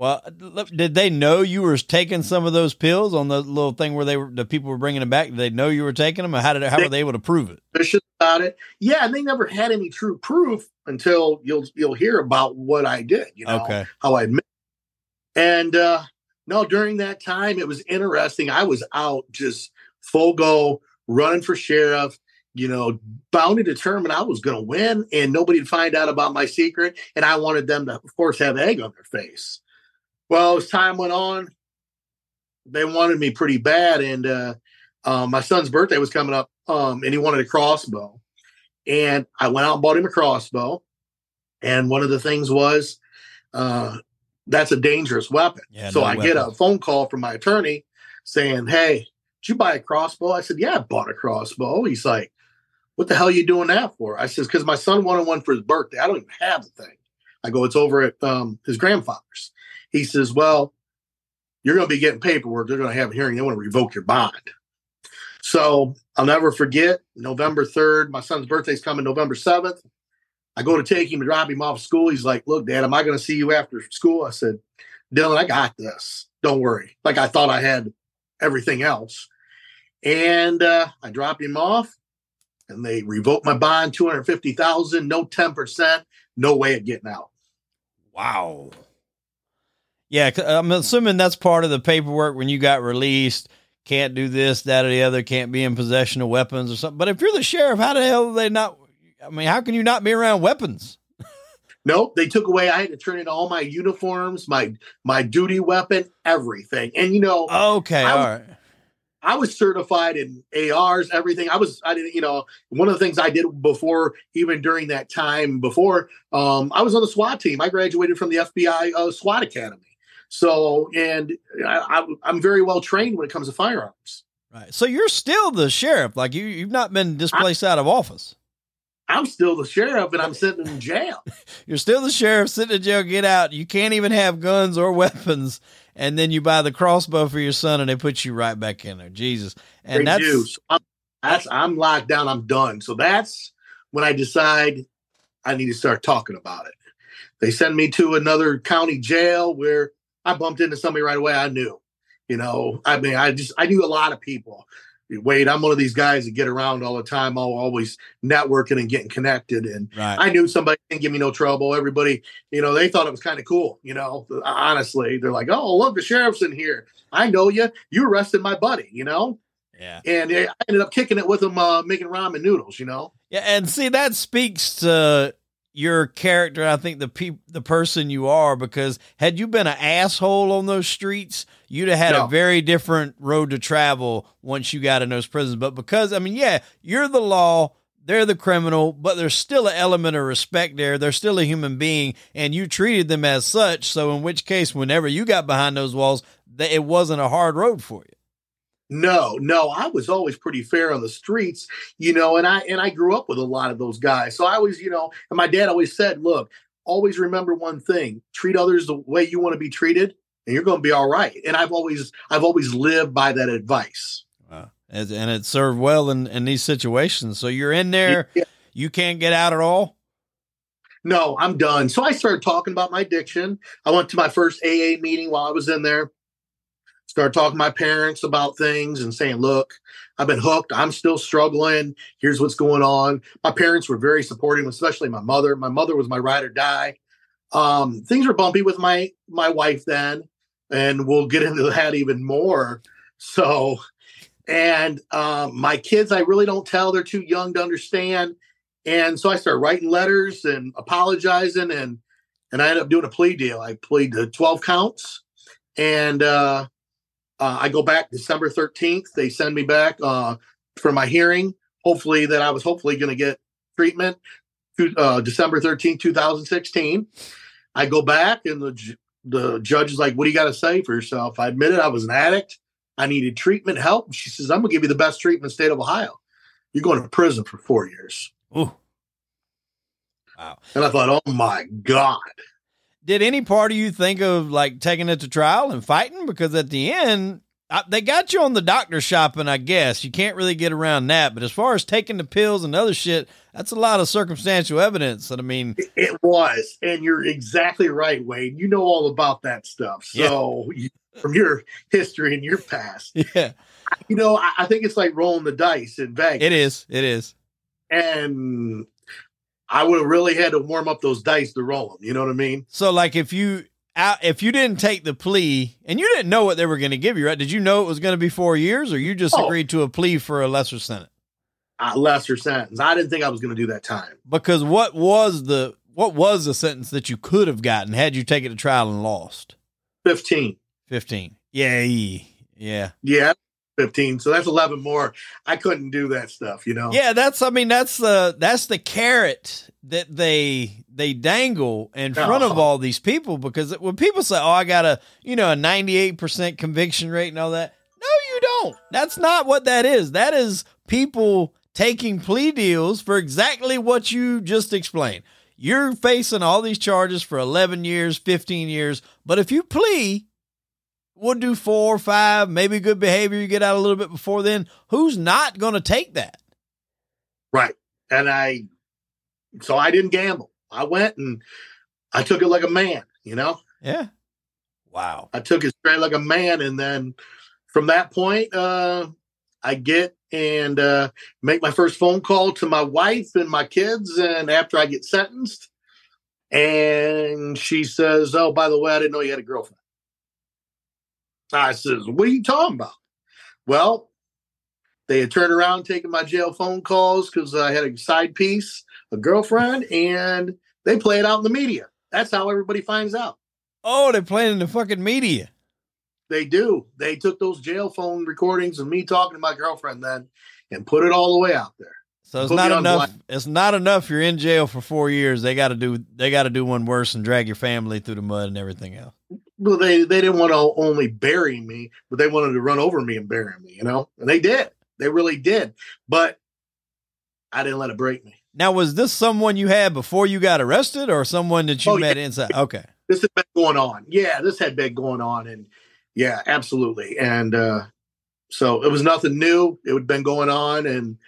Well, did they know you were taking some of those pills on the little thing where they were the people were bringing them back? Did they know you were taking them, or how did how were they able to prove it? About it, yeah. And they never had any true proof until you'll you'll hear about what I did. You know, okay. how I admit. And uh, no, during that time, it was interesting. I was out just full go, running for sheriff, you know, bound and determined I was going to win and nobody'd find out about my secret. And I wanted them to, of course, have egg on their face. Well, as time went on, they wanted me pretty bad. And uh, um, my son's birthday was coming up um, and he wanted a crossbow. And I went out and bought him a crossbow. And one of the things was, uh, that's a dangerous weapon. Yeah, so no I get a phone call from my attorney saying, Hey, did you buy a crossbow? I said, Yeah, I bought a crossbow. He's like, What the hell are you doing that for? I says, Because my son wanted one for his birthday. I don't even have the thing. I go, It's over at um, his grandfather's. He says, Well, you're going to be getting paperwork. They're going to have a hearing. They want to revoke your bond. So I'll never forget November 3rd. My son's birthday's coming November 7th. I go to take him to drop him off school. He's like, Look, Dad, am I going to see you after school? I said, Dylan, I got this. Don't worry. Like I thought I had everything else. And uh, I drop him off and they revoke my bond 250,000, no 10%, no way of getting out. Wow. Yeah, I'm assuming that's part of the paperwork when you got released. Can't do this, that, or the other. Can't be in possession of weapons or something. But if you're the sheriff, how the hell are they not I mean, how can you not be around weapons? *laughs* Nope, they took away. I had to turn in all my uniforms, my my duty weapon, everything. And you know, okay, I, all right. I was certified in ARs, everything. I was, I didn't, you know, one of the things I did before, even during that time before, um, I was on the SWAT team. I graduated from the FBI uh, SWAT Academy. So, and I, I'm very well trained when it comes to firearms. Right. So you're still the sheriff. Like you, you've not been displaced I, out of office. I'm still the sheriff and I'm sitting in jail. *laughs* You're still the sheriff sitting in jail. Get out. You can't even have guns or weapons. And then you buy the crossbow for your son and they put you right back in there. Jesus. And they that's. So I'm, that's, I'm locked down. I'm done. So that's when I decide I need to start talking about it. They send me to another county jail where I bumped into somebody right away I knew. You know, I mean, I just, I knew a lot of people. Wade, I'm one of these guys that get around all the time. I'm always networking and getting connected. And right. I knew somebody didn't give me no trouble. Everybody, you know, they thought it was kind of cool. You know, honestly, they're like, "Oh, look, the sheriff's in here. I know you. You arrested my buddy." You know. Yeah. And I ended up kicking it with him, uh, making ramen noodles. You know. Yeah, and see that speaks to your character. I think the pe- the person you are because had you been an asshole on those streets, you'd have had no. a very different road to travel once you got in those prisons. But because I mean, yeah, you're the law, they're the criminal, but there's still an element of respect there. They're still a human being, and you treated them as such. So in which case, whenever you got behind those walls, it wasn't a hard road for you. No, no, I was always pretty fair on the streets, you know, and I and I grew up with a lot of those guys. So I was, you know, and my dad always said, "Look, always remember one thing: treat others the way you want to be treated, and you're going to be all right." And I've always I've always lived by that advice. Wow. And, and it served well in in these situations. So you're in there, yeah. you can't get out at all. No, I'm done. So I started talking about my addiction. I went to my first AA meeting while I was in there start talking to my parents about things and saying, look, I've been hooked. I'm still struggling. Here's what's going on. My parents were very supportive, especially my mother. My mother was my ride or die. Um, things were bumpy with my my wife then, and we'll get into that even more. So, and um, my kids, I really don't tell. They're too young to understand. And so I started writing letters and apologizing, and and I ended up doing a plea deal. I pleaded 12 counts, and uh, uh, I go back December 13th. They send me back uh, for my hearing. Hopefully, that I was hopefully going to get treatment. Uh, December 13th, 2016. I go back, and the the judge is like, "What do you got to say for yourself?" I admitted I was an addict. I needed treatment help. She says, "I'm going to give you the best treatment in the state of Ohio. You're going to prison for four years." Ooh. Wow. And I thought, "Oh my god." Did any part of you think of like taking it to trial and fighting? Because at the end, I, they got you on the doctor shopping, I guess. You can't really get around that. But as far as taking the pills and other shit, that's a lot of circumstantial evidence. And I mean, it was. And you're exactly right, Wade. You know all about that stuff. So yeah. from your history and your past. *laughs* Yeah. You know, I, I think it's like rolling the dice in Vegas. It is. It is. And I would have really had to warm up those dice to roll them. You know what I mean? So, like, if you if you didn't take the plea and you didn't know what they were going to give you, right? Did you know it was going to be four years, or you just oh. agreed to a plea for a lesser sentence? A lesser sentence. I didn't think I was going to do that time. Because what was the what was the sentence that you could have gotten had you taken to trial and lost? Fifteen. Fifteen. Yay. Yeah. Yeah. 15 so that's 11 more. I couldn't do that stuff you know? Yeah that's i mean that's the that's the carrot that they they dangle in front of all these people because when people say oh i got a you know a 98% conviction rate and all that no you don't. That's not what that is. That is people taking plea deals for exactly what you just explained. You're facing all these charges for 11 years 15 years but if you plea we'll do four or five, maybe good behavior. You get out a little bit before then. Who's not going to take that? Right. And I, so I didn't gamble. I went and I took it like a man, you know? Yeah. Wow. I took it straight like a man. And then from that point, uh, I get and uh, make my first phone call to my wife and my kids. And after I get sentenced, and she says, Oh, by the way, I didn't know you had a girlfriend. I says, What are you talking about? Well, they had turned around taking my jail phone calls because I had a side piece, a girlfriend, and they play it out in the media. That's how everybody finds out. Oh, they play it in the fucking media. They do. They took those jail phone recordings of me talking to my girlfriend then and put it all the way out there. So it's not enough. It's not enough. You're in jail for four years. They got to do. They got to do one worse and drag your family through the mud and everything else well, they they didn't want to only bury me, but they wanted to run over me and bury me, you know, and they did. They really did. But I didn't let it break me. Now, was this someone you had before you got arrested, or someone that you oh, met yeah. inside? Okay, this had been going on. Yeah, this had been going on, and yeah, absolutely. And uh, so it was nothing new. It had been going on, and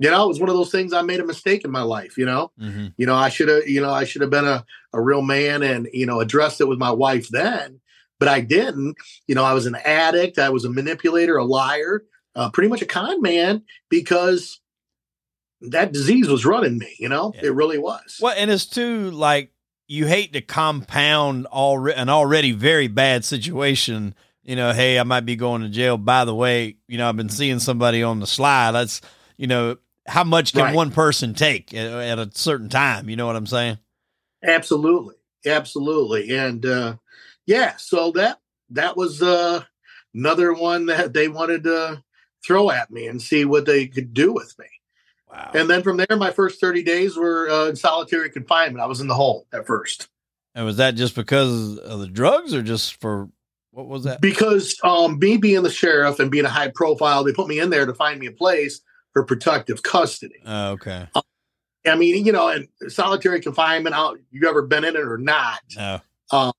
you know, it was one of those things I made a mistake in my life, you know. Mm-hmm. You know, I should have, you know, I should have been a, a real man and, you know, addressed it with my wife then, but I didn't. You know, I was an addict, I was a manipulator, a liar, uh, pretty much a con man because that disease was running me, you know. Yeah. It really was. Well, and it's too like you hate to compound already an already very bad situation. You know, hey, I might be going to jail. By the way, you know, I've been seeing somebody on the slide. That's you know, how much can Right. one person take at, at a certain time? You know what I'm saying? Absolutely, absolutely, and uh, yeah. So that that was uh, another one that they wanted to throw at me and see what they could do with me. Wow. And then from there, my first thirty days were uh, in solitary confinement. I was in the hole at first And was that just because of the drugs, or just for what was that? because um, me being the sheriff and being a high profile, they put me in there to find me a place for protective custody. Oh, okay. I mean, you know, and solitary confinement. How you ever been in it or not? No. Um,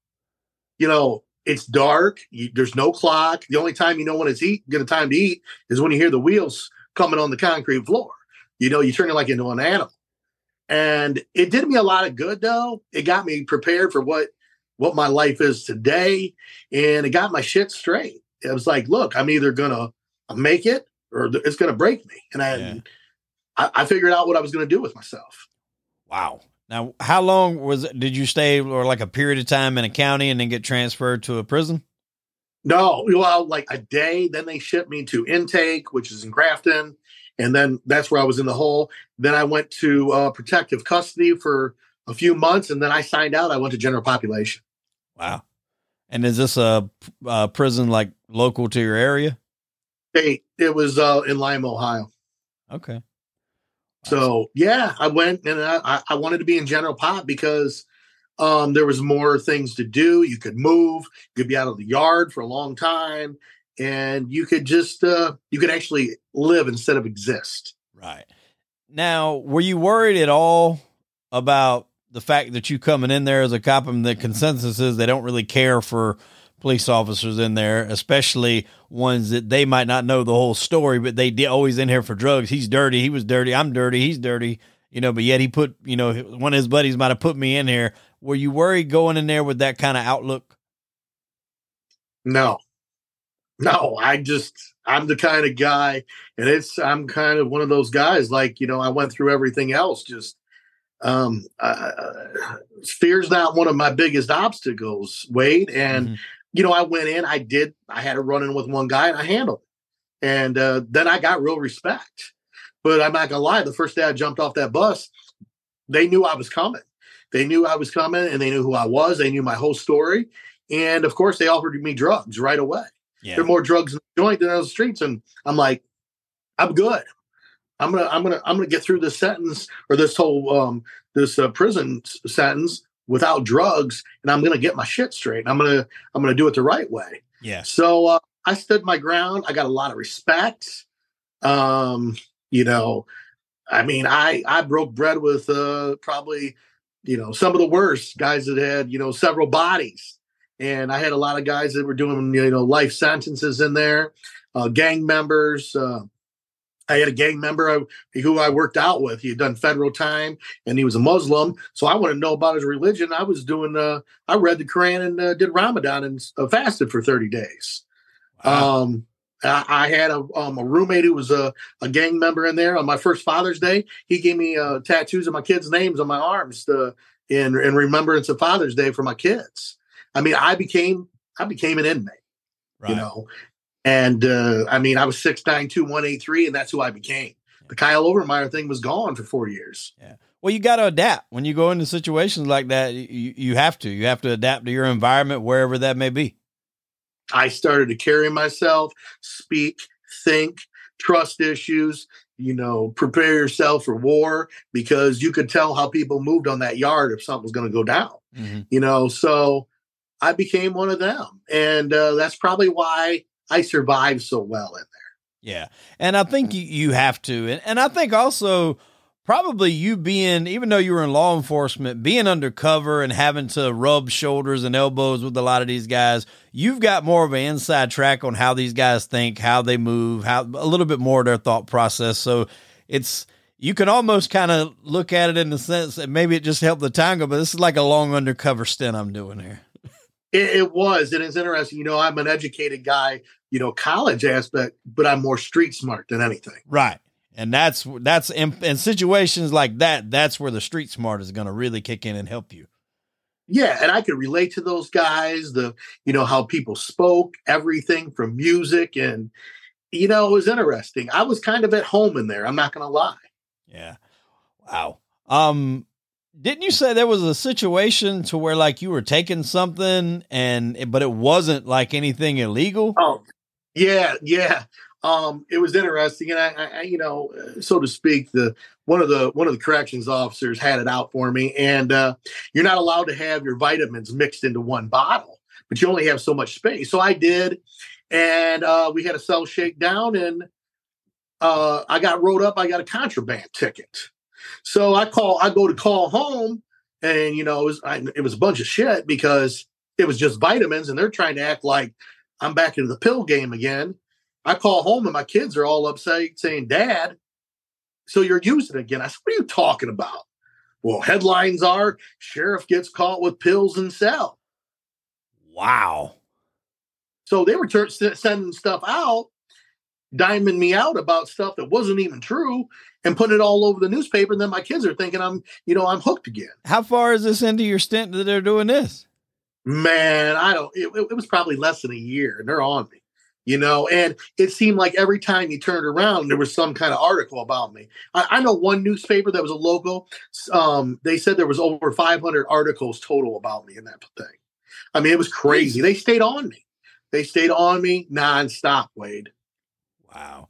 you know, it's dark. You, there's no clock. The only time you know when it's eat, get a time to eat is when you hear the wheels coming on the concrete floor. You know, you turn it like into an animal. And it did me a lot of good, though. It got me prepared for what what my life is today, and it got my shit straight. It was like, look, I'm either gonna make it or th- it's gonna break me, and I Yeah. I, I figured out what I was gonna do with myself. Wow. Now, how long was? Did you stay or like a period of time in a county and then get transferred to a prison? No, well, like a day. Then they shipped me to intake, which is in Grafton, and then that's where I was in the hole. Then I went to uh, protective custody for a few months, and then I signed out. I went to general population. Wow. And is this a, a prison like local to your area? Hey, it was uh, in Lima, Ohio. Okay. So yeah, I went and I, I- I wanted to be in general pop because um, there was more things to do. You could move, you could be out of the yard for a long time, and you could just uh, you could actually live instead of exist. Right. Now, were you worried at all about the fact that you coming in there as a cop and the consensus is they don't really care for police officers in there, especially ones that they might not know the whole story, but they de- always in here for drugs. He's dirty. He was dirty. I'm dirty. He's dirty. You know, but yet he put, you know, one of his buddies might have put me in here. Were you worried going in there with that kind of outlook? No, no, I just, I'm the kind of guy, and it's, I'm kind of one of those guys, like, you know, I went through everything else. Just, um, uh, fear's not one of my biggest obstacles, Wade. And, Mhm. You know, I went in, I did, I had a run in with one guy and I handled it. And uh, then I got real respect. But I'm not gonna lie, the first day I jumped off that bus, they knew I was coming. They knew I was coming and they knew who I was. They knew my whole story. And of course, they offered me drugs right away. Yeah. There are more drugs in the joint than on the streets. And I'm like, I'm good. I'm gonna, I'm gonna, I'm gonna get through this sentence or this whole um this uh, prison sentence without drugs, and I'm gonna get my shit straight. I'm gonna, I'm gonna do it the right way. Yeah. So uh, I stood my ground. I got a lot of respect. Um, you know, I mean, I I broke bread with uh, probably, you know, some of the worst guys that had you know several bodies, and I had a lot of guys that were doing you know life sentences in there, uh, gang members. Uh, I had a gang member who I worked out with. He had done federal time, and he was a Muslim. So I wanted to know about his religion. I was doing. Uh, I read the Quran and uh, did Ramadan and uh, fasted for thirty days. Wow. Um, I, I had a, um, a roommate who was a, a gang member in there on my first Father's Day. He gave me uh, tattoos of my kids' names on my arms to, in in remembrance of Father's Day for my kids. I mean, I became I became an inmate, right. you know, and uh, I mean, I was six nine two one eight three, and that's who I became. The Kyle Overmyer thing was gone for four years. Yeah. Well, you got to adapt when you go into situations like that. You, you have to. You have to adapt to your environment wherever that may be. I started to carry myself, speak, think, trust issues, you know, prepare yourself for war because you could tell how people moved on that yard if something was going to go down, Mhm. you know. So I became one of them. And uh, that's probably why I survived so well in there. Yeah. And I think mm-hmm. you, you have to. And, and I think also probably you being, even though you were in law enforcement, being undercover and having to rub shoulders and elbows with a lot of these guys, you've got more of an inside track on how these guys think, how they move, how a little bit more of their thought process. So it's, you can almost kind of look at it in the sense that maybe it just helped the time go, but this is like a long undercover stint I'm doing here. It, it was, and it's interesting. You know, I'm an educated guy, you know, college aspect, but I'm more street smart than anything. Right. And that's that's in, in situations like that. That's where the street smart is going to really kick in and help you. Yeah, and I could relate to those guys, the you know how people spoke, everything from music and you know, it was interesting. I was kind of at home in there, I'm not going to lie. Yeah. Wow. Um, didn't you say there was a situation to where like you were taking something and but it wasn't like anything illegal? Oh, yeah, yeah. Um, it was interesting, and I, I, you know, so to speak, the one of the one of the corrections officers had it out for me, and uh, you're not allowed to have your vitamins mixed into one bottle, but you only have so much space. So I did, and uh, we had a cell shakedown, and uh, I got rolled up. I got a contraband ticket. So I call, I go to call home, and you know, it was I, it was a bunch of shit because it was just vitamins, and they're trying to act like I'm back into the pill game again. I call home, and my kids are all upset, saying, "Dad, so you're using it again?" I said, "What are you talking about?" Well, headlines are sheriff gets caught with pills in cell. Wow. So they were ter- sending stuff out, diming me out about stuff that wasn't even true and putting it all over the newspaper. And then my kids are thinking I'm, you know, I'm hooked again. How far is this into your stint that they're doing this? Man, I don't, it, it was probably less than a year and they're on me, you know, and it seemed like every time you turned around, there was some kind of article about me. I, I know one newspaper that was a local, um, they said there was over 500 articles total about me in that thing. I mean, it was crazy. They stayed on me. They stayed on me nonstop, Wade. Wow.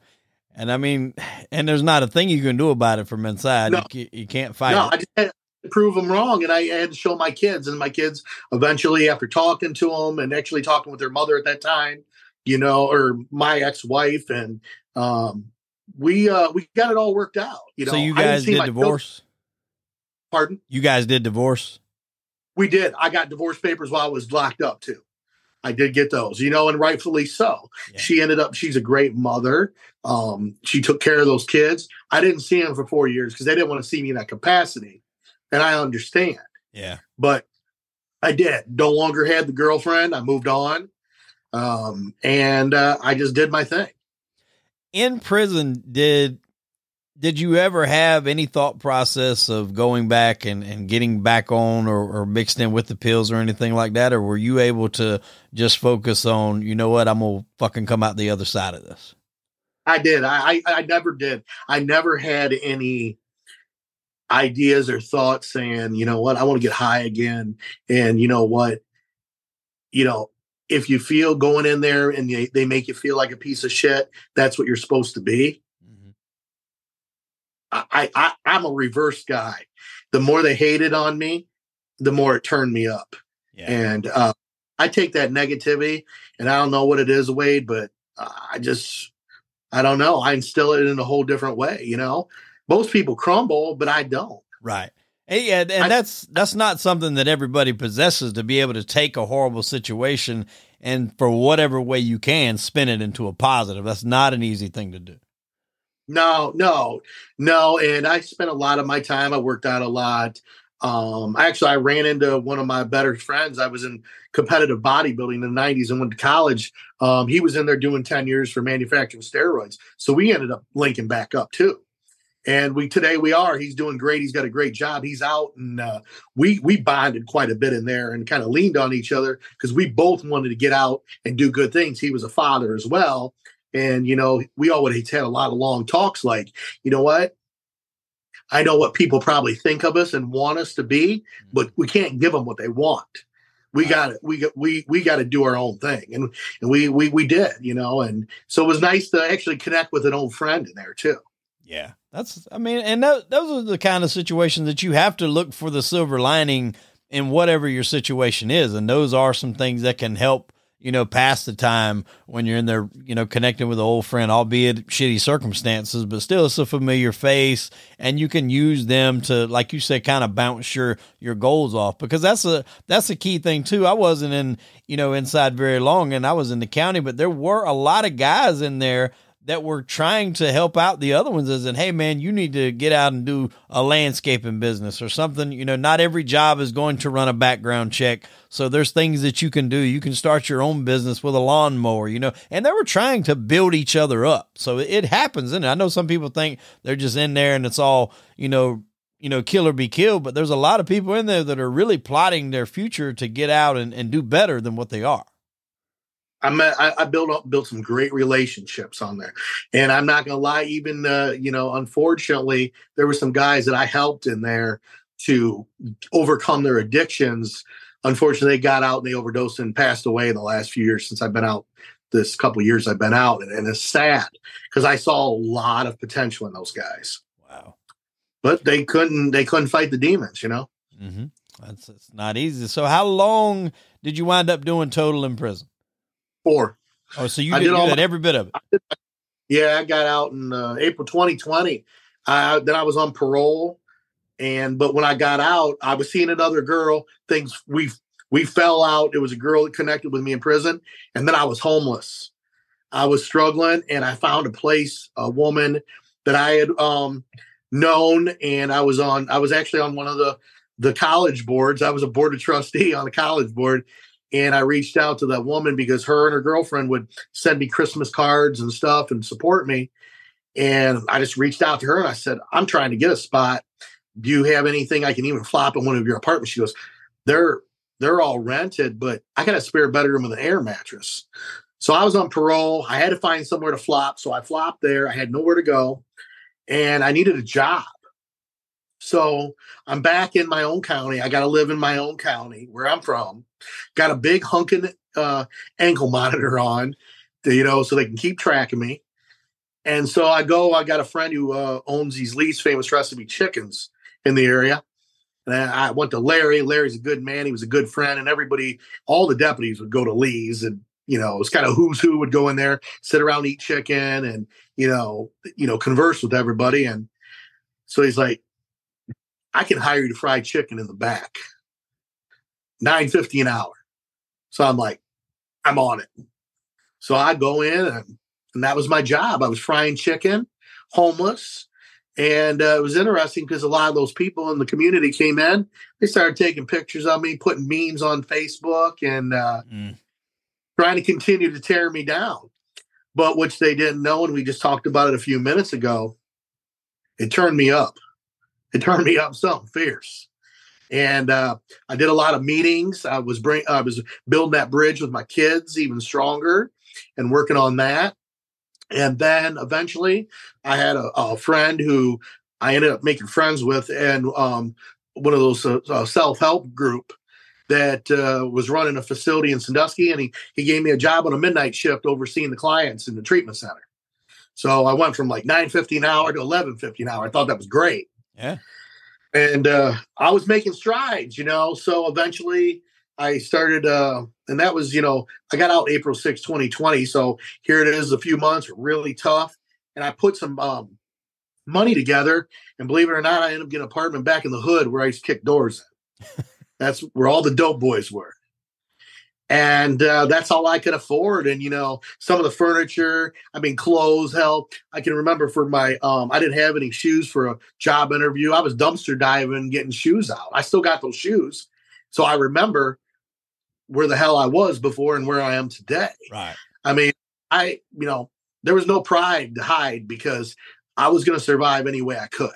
And I mean, *sighs* and there's not a thing you can do about it from inside. No. You, you can't fight no, it. I just had prove them wrong. And I had to show my kids. And my kids eventually, after talking to them and actually talking with their mother at that time, you know, or my ex wife, and um, we uh, we got it all worked out. You know, so you guys did divorce. Children. Pardon? You guys did divorce. We did. I got divorce papers while I was locked up too. I did get those, you know, and rightfully so. Yeah. She ended up, she's a great mother. Um, she took care of those kids. I didn't see them for four years because they didn't want to see me in that capacity. And I understand. Yeah. But I did. No longer had the girlfriend. I moved on. Um, and uh, I just did my thing. In prison, did did you ever have any thought process of going back and, and getting back on or, or mixed in with the pills or anything like that? Or were you able to just focus on, you know what, I'm going to fucking come out the other side of this? I did. I, I, I never did. I never had any ideas or thoughts saying, you know what, I want to get high again. And you know what, you know, if you feel going in there and they, they make you feel like a piece of shit, that's what you're supposed to be. I, I I'm a reverse guy. The more they hated on me, the more it turned me up. Yeah. And uh, I take that negativity, and I don't know what it is, Wade, but I just I don't know. I instill it in a whole different way. You know, most people crumble, but I don't. Right. Yeah, and I, that's that's not something that everybody possesses to be able to take a horrible situation and for whatever way you can spin it into a positive. That's not an easy thing to do. No, no, no. And I spent a lot of my time. I worked out a lot. Um, actually, I ran into one of my better friends. I was in competitive bodybuilding in the 90s and went to college. Um, he was in there doing 10 years for manufacturing steroids. So we ended up linking back up too. And we today we are. He's doing great. He's got a great job. He's out, and uh, we we bonded quite a bit in there, and kind of leaned on each other because we both wanted to get out and do good things. He was a father as well, and, you know, we always had a lot of long talks like, you know what? I know what people probably think of us and want us to be, mm-hmm. but we can't give them what they want. We got it. We got we we got to do our own thing, and and we we we did, you know. And so it was nice to actually connect with an old friend in there too. Yeah, that's. I mean, and that, those are the kind of situations that you have to look for the silver lining in whatever your situation is, and those are some things that can help you know, pass the time when you're in there, you know, connecting with an old friend, albeit shitty circumstances, but still it's a familiar face and you can use them to, like you said, kind of bounce your, your goals off because that's a, that's a key thing too. I wasn't in, you know, inside very long and I was in the county, but there were a lot of guys in there that were trying to help out the other ones as in, hey man, you need to get out and do a landscaping business or something. You know, not every job is going to run a background check. So there's things that you can do. You can start your own business with a lawnmower, you know, and they were trying to build each other up. So it happens. And I know some people think they're just in there and it's all, you know, you know, kill or be killed, but there's a lot of people in there that are really plotting their future to get out and, and do better than what they are. I met, I, I built up, built some great relationships on there, and I'm not gonna lie. Even uh, you know, unfortunately, there were some guys that I helped in there to overcome their addictions. Unfortunately, they got out and they overdosed and passed away in the last few years since I've been out. This couple years I've been out, and, and it's sad because I saw a lot of potential in those guys. Wow! But they couldn't. They couldn't fight the demons. You know. Mm-hmm. That's it's not easy. So, how long did you wind up doing total in prison? Four. Oh, so you did, did, you did my, every bit of it. I yeah, I got out in uh, April 2020. Uh, then I was on parole, and but when I got out, I was seeing another girl. Things we we fell out. It was a girl that connected with me in prison, and then I was homeless. I was struggling, and I found a place, a woman that I had um, known, and I was on. I was actually on one of the the college boards. I was a board of trustee on a college board. And I reached out to that woman because her and her girlfriend would send me Christmas cards and stuff and support me. And I just reached out to her and I said, I'm trying to get a spot. Do you have anything I can even flop in one of your apartments? She goes, They're they're all rented, but I got a spare bedroom with an air mattress. So I was on parole. I had to find somewhere to flop. So I flopped there. I had nowhere to go. And I needed a job. So I'm back in my own county. I got to live in my own county where I'm from. Got a big hunking uh, ankle *laughs* monitor on, you know, so they can keep track of me. And so I go. I got a friend who uh, owns these Lee's famous recipe chickens in the area. And I went to Larry. Larry's a good man. He was a good friend, and everybody, all the deputies would go to Lee's, and you know, it's kind of who's who would go in there, sit around, eat chicken, and you know, you know, converse with everybody. And so he's like, I can hire you to fry chicken in the back. Nine fifty an hour. So I'm like, I'm on it. So I go in and, and that was my job. I was frying chicken, homeless. And uh, it was interesting because a lot of those people in the community came in. They started taking pictures of me, putting memes on Facebook, and uh, mm. trying to continue to tear me down. But which they didn't know, and we just talked about it a few minutes ago. It turned me up it turned *laughs* me up something fierce. And uh, I did a lot of meetings. I was bring, I was building that bridge with my kids even stronger, and working on that. And then eventually, I had a, a friend who I ended up making friends with, and um, one of those uh, uh, self help group that uh, was running a facility in Sandusky, and he he gave me a job on a midnight shift overseeing the clients in the treatment center. So I went from like nine fifty an hour to eleven fifty an hour. I thought that was great. Yeah. And uh, I was making strides, you know. So eventually I started, uh, and that was, you know, I got out April 6, 2020. So here it is, a few months, really tough. And I put some um, money together. And believe it or not, I ended up getting an apartment back in the hood where I used to kick doors. *laughs* That's where all the dope boys were and uh, that's all I could afford. And you know, some of the furniture, I mean, clothes. Hell, I can remember for my, um, I didn't have any shoes for a job interview. I was dumpster diving, getting shoes out. I still got those shoes, so I remember where the hell I was before and where I am today. Right. I mean, I, you know, there was no pride to hide because I was going to survive any way I could.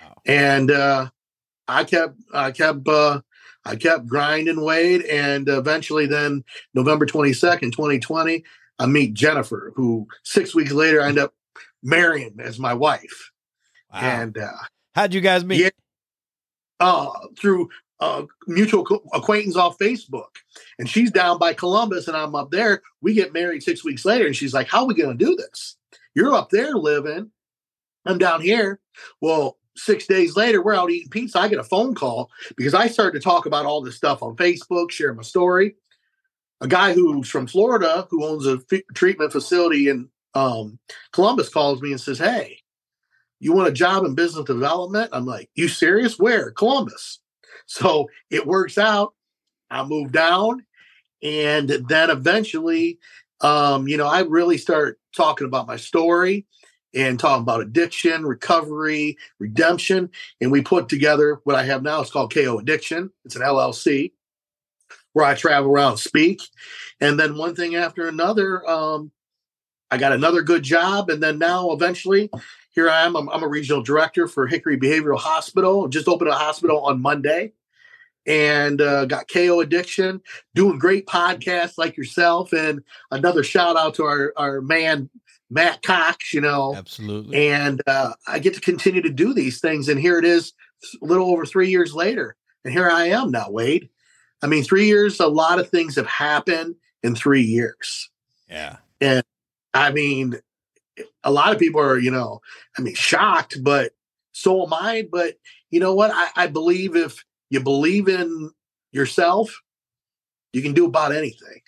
Wow. And uh, I kept, I kept. Uh, I kept grinding Wade, and eventually, then November 22nd, 2020, I meet Jennifer, who six weeks later I end up marrying as my wife. Wow. And uh, how'd you guys meet? Yeah, uh, through uh, mutual acquaintance off Facebook. And she's down by Columbus, and I'm up there. We get married six weeks later, and she's like, How are we going to do this? You're up there living. I'm down here. Well, six days later, we're out eating pizza. I get a phone call because I started to talk about all this stuff on Facebook, share my story. A guy who's from Florida who owns a f- treatment facility in um, Columbus calls me and says, Hey, you want a job in business development? I'm like, You serious? Where? Columbus. So it works out. I move down. And then eventually, um, you know, I really start talking about my story and talking about addiction, recovery, redemption. And we put together what I have now. It's called KO Addiction. It's an LLC where I travel around speak. And then one thing after another, um, I got another good job. And then now eventually, here I am. I'm, I'm a regional director for Hickory Behavioral Hospital. Just opened a hospital on Monday. and uh, got KO Addiction, doing great podcasts like yourself. And another shout out to our, our man, Matt Cox, you know. Absolutely. And uh, I get to continue to do these things. And here it is, a little over three years later. And here I am now, Wade. I mean, three years, a lot of things have happened in three years. Yeah. And I mean, a lot of people are, you know, I mean, shocked, but so am I. But you know what? I, I believe if you believe in yourself, you can do about anything.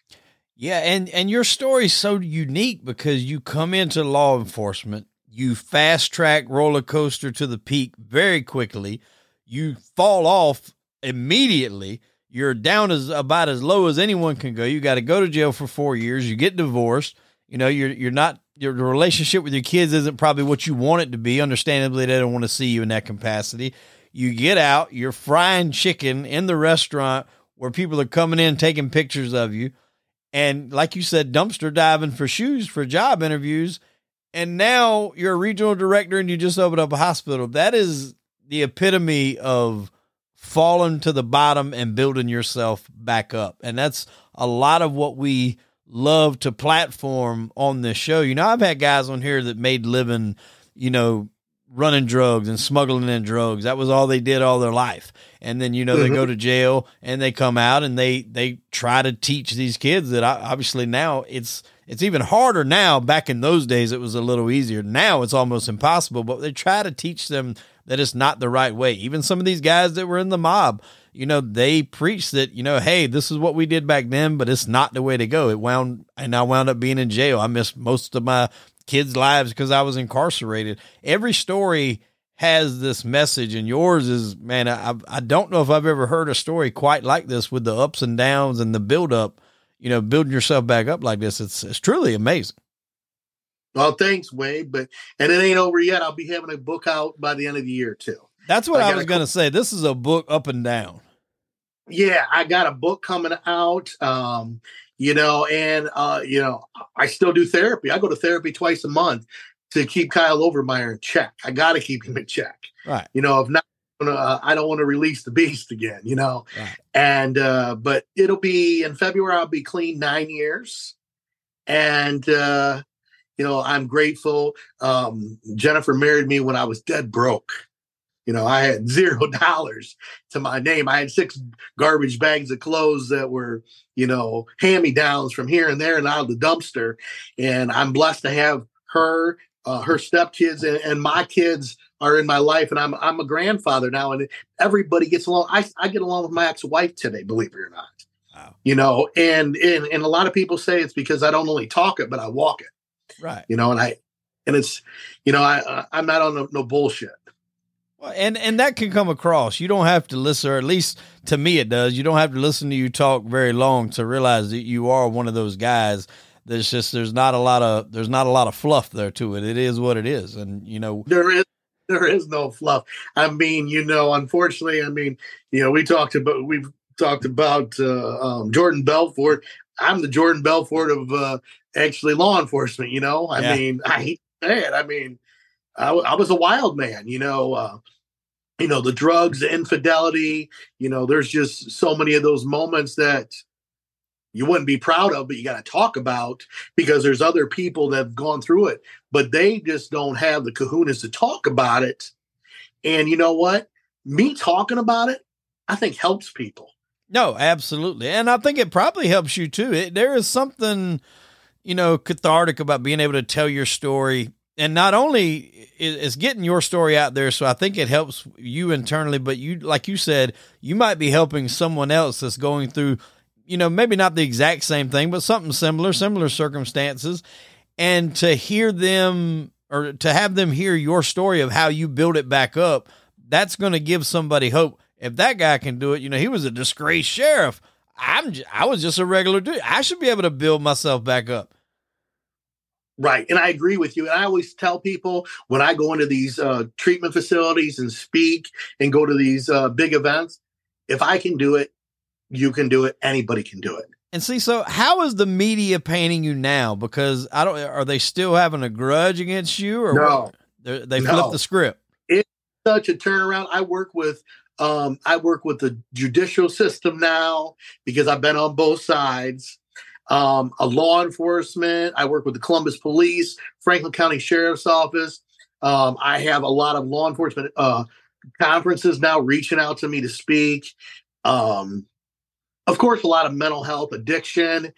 Yeah, and and your story's so unique because you come into law enforcement, you fast track roller coaster to the peak very quickly, you fall off immediately. You're down as about as low as anyone can go. You got to go to jail for four years. You get divorced. You know, you're you're not your relationship with your kids isn't probably what you want it to be. Understandably, they don't want to see you in that capacity. You get out, you're frying chicken in the restaurant where people are coming in taking pictures of you. And like you said, dumpster diving for shoes for job interviews. And now you're a regional director and you just opened up a hospital. That is the epitome of falling to the bottom and building yourself back up. And that's a lot of what we love to platform on this show. You know, I've had guys on here that made living, you know, running drugs and smuggling in drugs. That was all they did all their life. And then you know mm-hmm. they go to jail and they come out and they they try to teach these kids that obviously now it's it's even harder now. Back in those days it was a little easier. Now it's almost impossible, but they try to teach them that it's not the right way. Even some of these guys that were in the mob, you know, they preach that, you know, hey, this is what we did back then, but it's not the way to go. It wound and I wound up being in jail. I missed most of my kids' lives because I was incarcerated. Every story has this message, and yours is, man, I, I don't know if I've ever heard a story quite like this with the ups and downs and the build up, you know, building yourself back up like this. It's, it's truly amazing. Well, thanks, Wade. But and it ain't over yet. I'll be having a book out by the end of the year too. That's what I, I was going to say. This is a book up and down. Yeah, I got a book coming out. Um, you know, and uh, you know, I still do therapy. I go to therapy twice a month to keep Kyle Overmyer in check. I got to keep him in check. Right. You know, if not, uh, I don't want to release the beast again. You know, right. and uh, but it'll be in February. I'll be clean nine years, and uh, you know, I'm grateful. Um, Jennifer married me when I was dead broke. You know, I had *laughs* zero dollars to my name. I had six garbage bags of clothes that were, you know, hand me downs from here and there and out of the dumpster. And I'm blessed to have her, uh, her stepkids, and, and my kids are in my life. And I'm I'm a grandfather now, and everybody gets along. I, I get along with my ex wife today, believe it or not. Wow. You know, and, and and a lot of people say it's because I don't only talk it, but I walk it. Right. You know, and I and it's you know I I'm not on no, no bullshit. Well, and and that can come across. You don't have to listen, or at least to me it does. You don't have to listen to you talk very long to realize that you are one of those guys. There's just there's not a lot of there's not a lot of fluff there to it. It is what it is, and you know there is there is no fluff. I mean, you know, unfortunately, I mean, you know, we talked about we've talked about uh, um, Jordan Belfort. I'm the Jordan Belfort of uh, actually law enforcement. You know, I yeah. mean, I hate that. I mean, I, I was a wild man, you know. Uh, you know the drugs, the infidelity. You know, there's just so many of those moments that you wouldn't be proud of, but you got to talk about because there's other people that have gone through it, but they just don't have the kahunas to talk about it. And you know what? Me talking about it, I think helps people. No, absolutely. And I think it probably helps you too. It, there is something, you know, cathartic about being able to tell your story and not only is getting your story out there, so I think it helps you internally, but you, like you said, you might be helping someone else that's going through, you know, maybe not the exact same thing, but something similar, similar circumstances. And to hear them or to have them hear your story of how you build it back up, that's going to give somebody hope. If that guy can do it, you know, he was a disgraced sheriff. I'm, I was just a regular dude. I should be able to build myself back up. Right. And I agree with you. And I always tell people when I go into these uh, treatment facilities and speak and go to these uh, big events, if I can do it, you can do it. Anybody can do it. And see, so how is the media painting you now? Because I don't, are they still having a grudge against you or no, they they no. flipped the script? It's such a turnaround. I work with Um, I work with the judicial system now because I've been on both sides. Um, a law enforcement. I work with the Columbus Police, Franklin County Sheriff's Office. Um, I have a lot of law enforcement uh, conferences now reaching out to me to speak. Um, of course, a lot of mental health, addiction,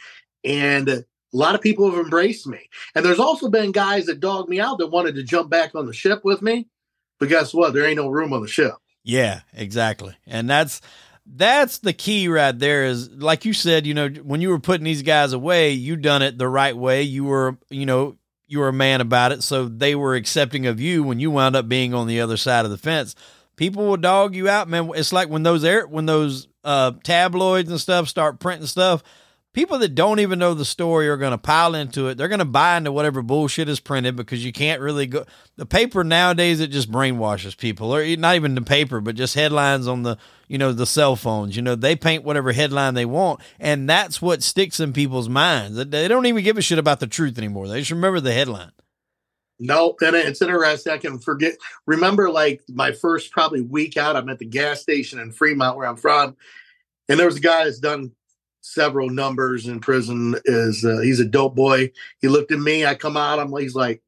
and a lot of people have embraced me. And there's also been guys that dogged me out that wanted to jump back on the ship with me. But guess what? There ain't no room on the ship. Yeah, exactly. And that's that's the key right there is like you said, you know, when you were putting these guys away, you done it the right way. You were, you know, you were a man about it, so they were accepting of you when you wound up being on the other side of the fence. People will dog you out, man. It's like when those air when those uh, tabloids and stuff start printing stuff people that don't even know the story are going to pile into it. They're going to buy into whatever bullshit is printed because you can't really go. The paper nowadays it just brainwashes people, or not even the paper, but just headlines on the you know the cell phones. You know they paint whatever headline they want, and that's what sticks in people's minds. They don't even give a shit about the truth anymore. They just remember the headline. No, and it's interesting. I can forget. Remember, like my first probably week out, I'm at the gas station in Fremont, where I'm from, and there was a guy that's done several numbers in prison. Is uh, he's a dope boy. He looked at me. I come out. I'm. He's like,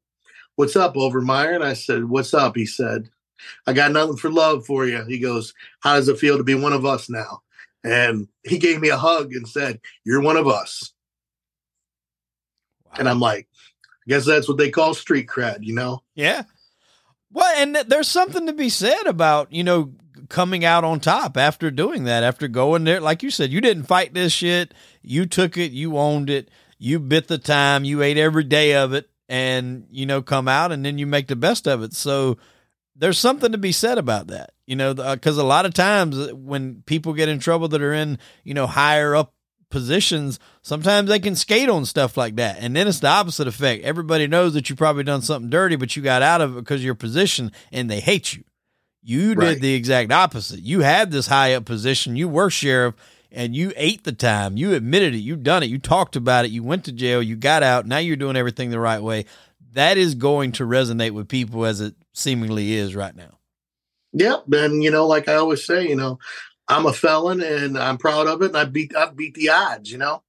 "What's up, Overmyer?" And I said, "What's up?" He said, "I got nothing for love for you." He goes, "How does it feel to be one of us now?" And he gave me a hug and said, "You're one of us." Wow. And I'm like, I guess that's what they call street cred, you know? Yeah. Well, and there's something to be said about, you know, coming out on top after doing that, after going there. Like you said, you didn't fight this shit. You took it, you owned it, you bit the time, you ate every day of it, and, you know, come out and then you make the best of it. So there's something to be said about that, you know, because uh, a lot of times when people get in trouble that are in, you know, higher up positions, sometimes they can skate on stuff like that. And then it's the opposite effect. Everybody knows that you probably done something dirty, but you got out of it because of your position and they hate you. You right. did the exact opposite. You had this high up position. You were sheriff and you ate the time. You admitted it. You done it. You talked about it. You went to jail. You got out. Now you're doing everything the right way. That is going to resonate with people as it seemingly is right now. Yep. And, you know, like I always say, you know, I'm a felon and I'm proud of it. And I beat I beat the odds, you know.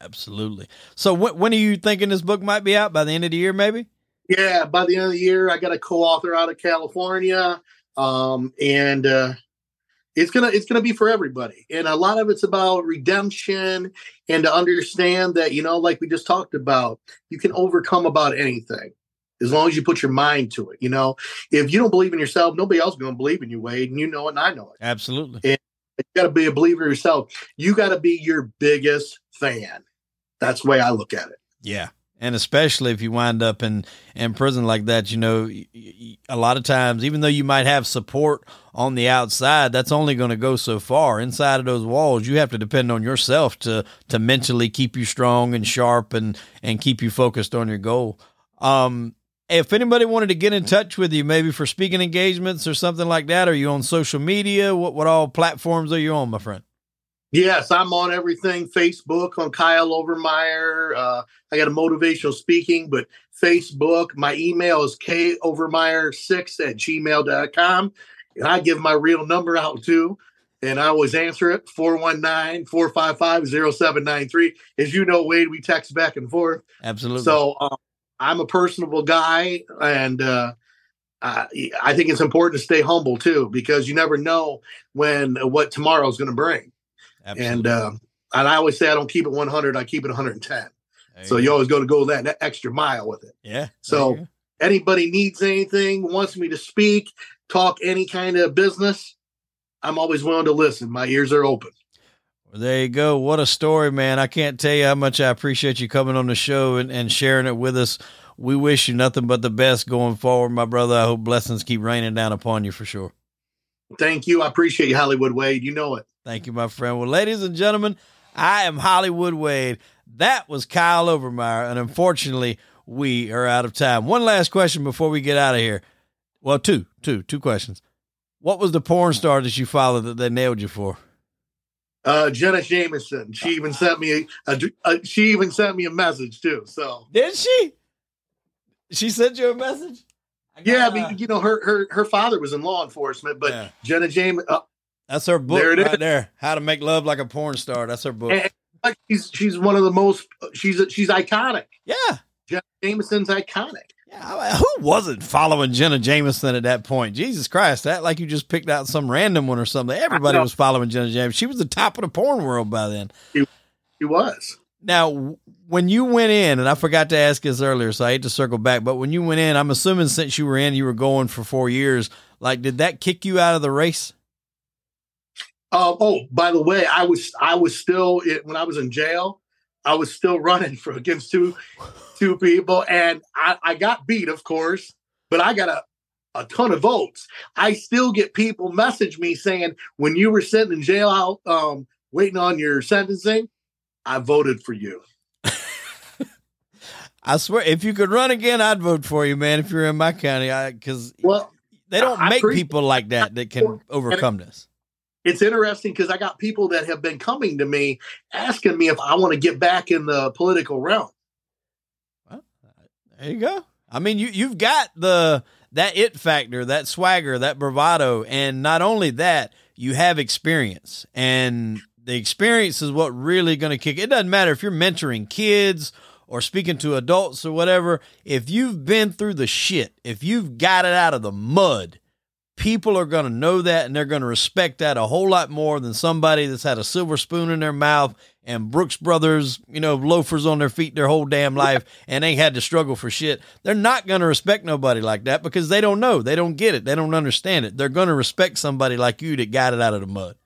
Absolutely. So when when are you thinking this book might be out by the end of the year, maybe? Yeah, by the end of the year, I got a co-author out of California, um, and uh, it's gonna it's gonna be for everybody. And a lot of it's about redemption and to understand that you know, like we just talked about, you can overcome about anything as long as you put your mind to it. You know, if you don't believe in yourself, nobody else is going to believe in you, Wade, and you know it, and I know it. Absolutely. And you got to be a believer yourself. You got to be your biggest fan. That's the way I look at it. Yeah. And especially if you wind up in, in prison like that, you know, a lot of times, even though you might have support on the outside, that's only going to go so far. Inside of those walls, you have to depend on yourself to to mentally keep you strong and sharp and and keep you focused on your goal. Um, if anybody wanted to get in touch with you, maybe for speaking engagements or something like that, are you on social media? What what all platforms are you on, my friend? Yes, I'm on everything. Facebook on Kyle Overmyer. Uh, I got a motivational speaking, but Facebook. My email is kovermeyer6 at gmail.com. And I give my real number out too. And I always answer it 419 455 0793. As you know, Wade, we text back and forth. Absolutely. So, um, I'm a personable guy, and uh, uh, I think it's important to stay humble too, because you never know when uh, what tomorrow is going to bring. Absolutely. And uh, and I always say I don't keep it 100, I keep it 110. so you always go to go that, that extra mile with it. Yeah. So anybody needs anything, wants me to speak, talk any kind of business, I'm always willing to listen. My ears are open. Well, there you go. What a story, man. I can't tell you how much I appreciate you coming on the show and, and sharing it with us. We wish you nothing but the best going forward, my brother. I hope blessings keep raining down upon you for sure. Thank you. I appreciate you, Hollywood Wade. You know it. Thank you, my friend. Well, ladies and gentlemen, I am Hollywood Wade. That was Kyle Overmyer, and unfortunately, we are out of time. One last question before we get out of here. Well, two, two, two questions. What was the porn star that you followed that they nailed you for? Uh, Jenna Jameson. She even sent me a, a, a, she even sent me a message too. So did she? She sent you a message. Got, yeah, I mean, you know, her her her father was in law enforcement, but yeah. Jenna Jameson. Uh, That's her book there right is. there. How to make love like a porn star. That's her book. And, like she's she's one of the most she's she's iconic. Yeah, Jenna Jameson's iconic. Yeah, who wasn't following Jenna Jameson at that point? Jesus Christ, that like you just picked out some random one or something. Everybody was following Jenna Jameson. She was the top of the porn world by then. She, she was. Now, when you went in, and I forgot to ask this earlier, so I hate to circle back, but when you went in, I'm assuming since you were in, you were going for four years. Like, did that kick you out of the race? Uh, oh, by the way, I was I was still when I was in jail. I was still running *laughs* for against two two people, and I, I got beat, of course, but I got a a ton of votes. I still get people message me saying, when you were sitting in jail out um, waiting on your sentencing, I voted for you. *laughs* I swear, if you could run again, I'd vote for you, man. If you're in my county, because well, they don't I make people like that that can *laughs* overcome this it's interesting because I got people that have been coming to me asking me if I want to get back in the political realm. Well, there you go. I mean, you you've got the that it factor, that swagger, that bravado, and not only that, you have experience, and the experience is what really going to kick. It doesn't matter if you're mentoring kids or speaking to adults or whatever. If you've been through the shit, if you've got it out of the mud, people are going to know that and they're going to respect that a whole lot more than somebody that's had a silver spoon in their mouth and Brooks Brothers, you know, loafers on their feet their whole damn life *laughs* and ain't had to struggle for shit. They're not going to respect nobody like that because they don't know. They don't get it. They don't understand it. They're going to respect somebody like you that got it out of the mud.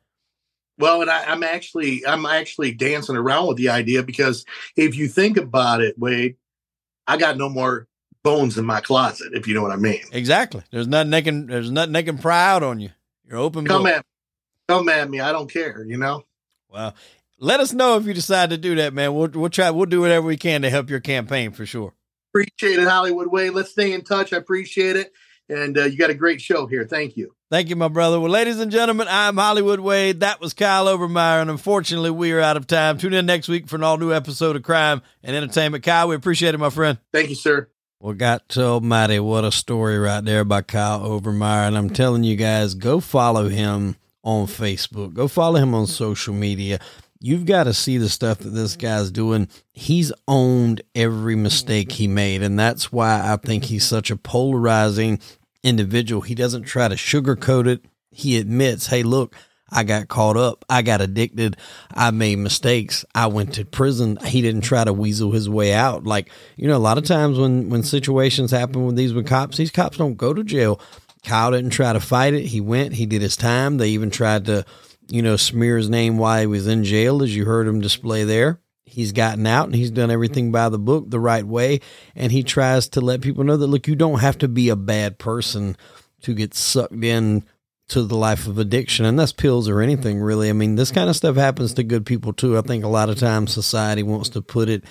Well, and I, am actually I'm actually dancing around with the idea because if you think about it, Wade, I got no more bones in my closet, if you know what I mean. Exactly. There's nothing they can there's nothing they can pry out on you. You're open. Come book. at me. Come at me. I don't care, you know? Well, let us know if you decide to do that, man. We'll we'll try we'll do whatever we can to help your campaign for sure. Appreciate it, Hollywood Wade. Let's stay in touch. I appreciate it. And uh, you got a great show here. Thank you. Thank you, my brother. Well, ladies and gentlemen, I'm Hollywood Wade. That was Kyle Overmyer. And unfortunately, we are out of time. Tune in next week for an all new episode of Crime and Entertainment. Kyle, we appreciate it, my friend. Thank you, sir. Well, God to Almighty, what a story right there by Kyle Overmyer. And I'm telling you guys, go follow him on Facebook. Go follow him on social media. You've got to see the stuff that this guy's doing. He's owned every mistake he made. And that's why I think he's such a polarizing individual. He doesn't try to sugarcoat it. He admits, hey, look, I got caught up. I got addicted. I made mistakes. I went to prison. He didn't try to weasel his way out. Like, you know, a lot of times when, when situations happen with these with cops, these cops don't go to jail. Kyle didn't try to fight it. He went, he did his time. They even tried to, you know, smear his name while he was in jail, as you heard him display there. He's gotten out and he's done everything by the book the right way. And he tries to let people know that, look, you don't have to be a bad person to get sucked in to the life of addiction, and that's pills or anything really. I mean, this kind of stuff happens to good people too. I think a lot of times society wants to put it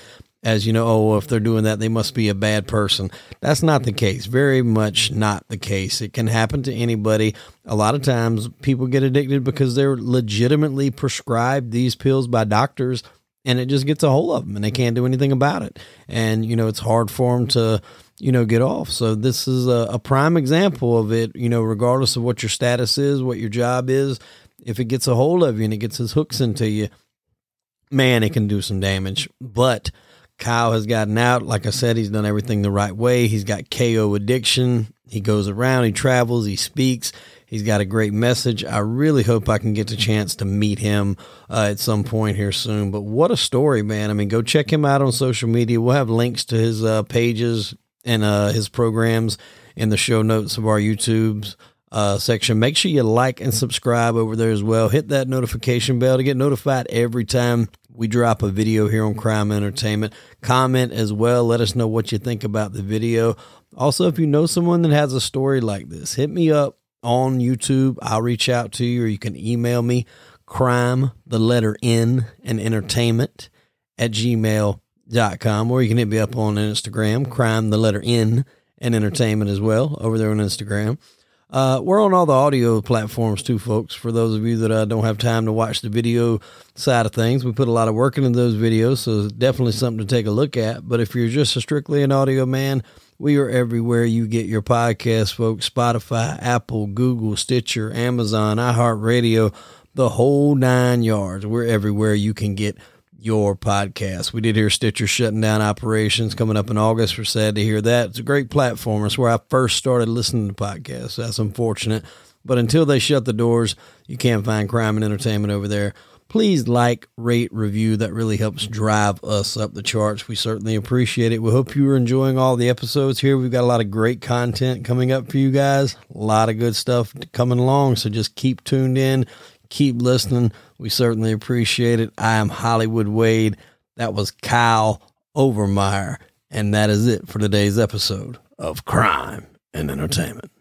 as you know, oh, if they're doing that, they must be a bad person. That's not the case. Very much not the case. It can happen to anybody. A lot of times people get addicted because they're legitimately prescribed these pills by doctors and it just gets a hold of them and they can't do anything about it. And, you know, it's hard for them to you know, get off. So this is a, a, prime example of it, you know, regardless of what your status is, what your job is, if it gets a hold of you and it gets his hooks into you, man, it can do some damage. But Kyle has gotten out. Like I said, he's done everything the right way. He's got KO addiction. He goes around, he travels, he speaks. He's got a great message. I really hope I can get the chance to meet him uh, at some point here soon. But what a story, man. I mean, go check him out on social media. We'll have links to his uh, pages, and uh, his programs in the show notes of our YouTube's uh, section. Make sure you like and subscribe over there as well. Hit that notification bell to get notified every time we drop a video here on Crime Entertainment. Comment as well. Let us know what you think about the video. Also, if you know someone that has a story like this, hit me up on YouTube. I'll reach out to you, or you can email me crime, the letter N, and entertainment at gmail dot com, or you can hit me up on Instagram, crime the letter N and entertainment as well over there on Instagram. Uh, we're on all the audio platforms too, folks. For those of you that uh, don't have time to watch the video side of things, we put a lot of work into those videos, so definitely something to take a look at. But if you're just a strictly an audio man, We are everywhere you get your podcast, folks Spotify, Apple, Google, Stitcher, Amazon, iHeartRadio, the whole nine yards. We're everywhere you can get your podcast. We did hear Stitcher shutting down operations coming up in August. We're sad to hear that. It's a great platform. It's where I first started listening to podcasts. That's unfortunate. But until they shut the doors, you can't find crime and entertainment over there please like, rate, review. That really helps drive us up the charts. We certainly appreciate it. We hope you are enjoying all the episodes here. We've got a lot of great content coming up for you guys, a lot of good stuff coming along. So just keep tuned in, keep listening. We certainly appreciate it. I am Hollywood Wade. That was Kyle Overmyer. And that is it for today's episode of Crime and Entertainment.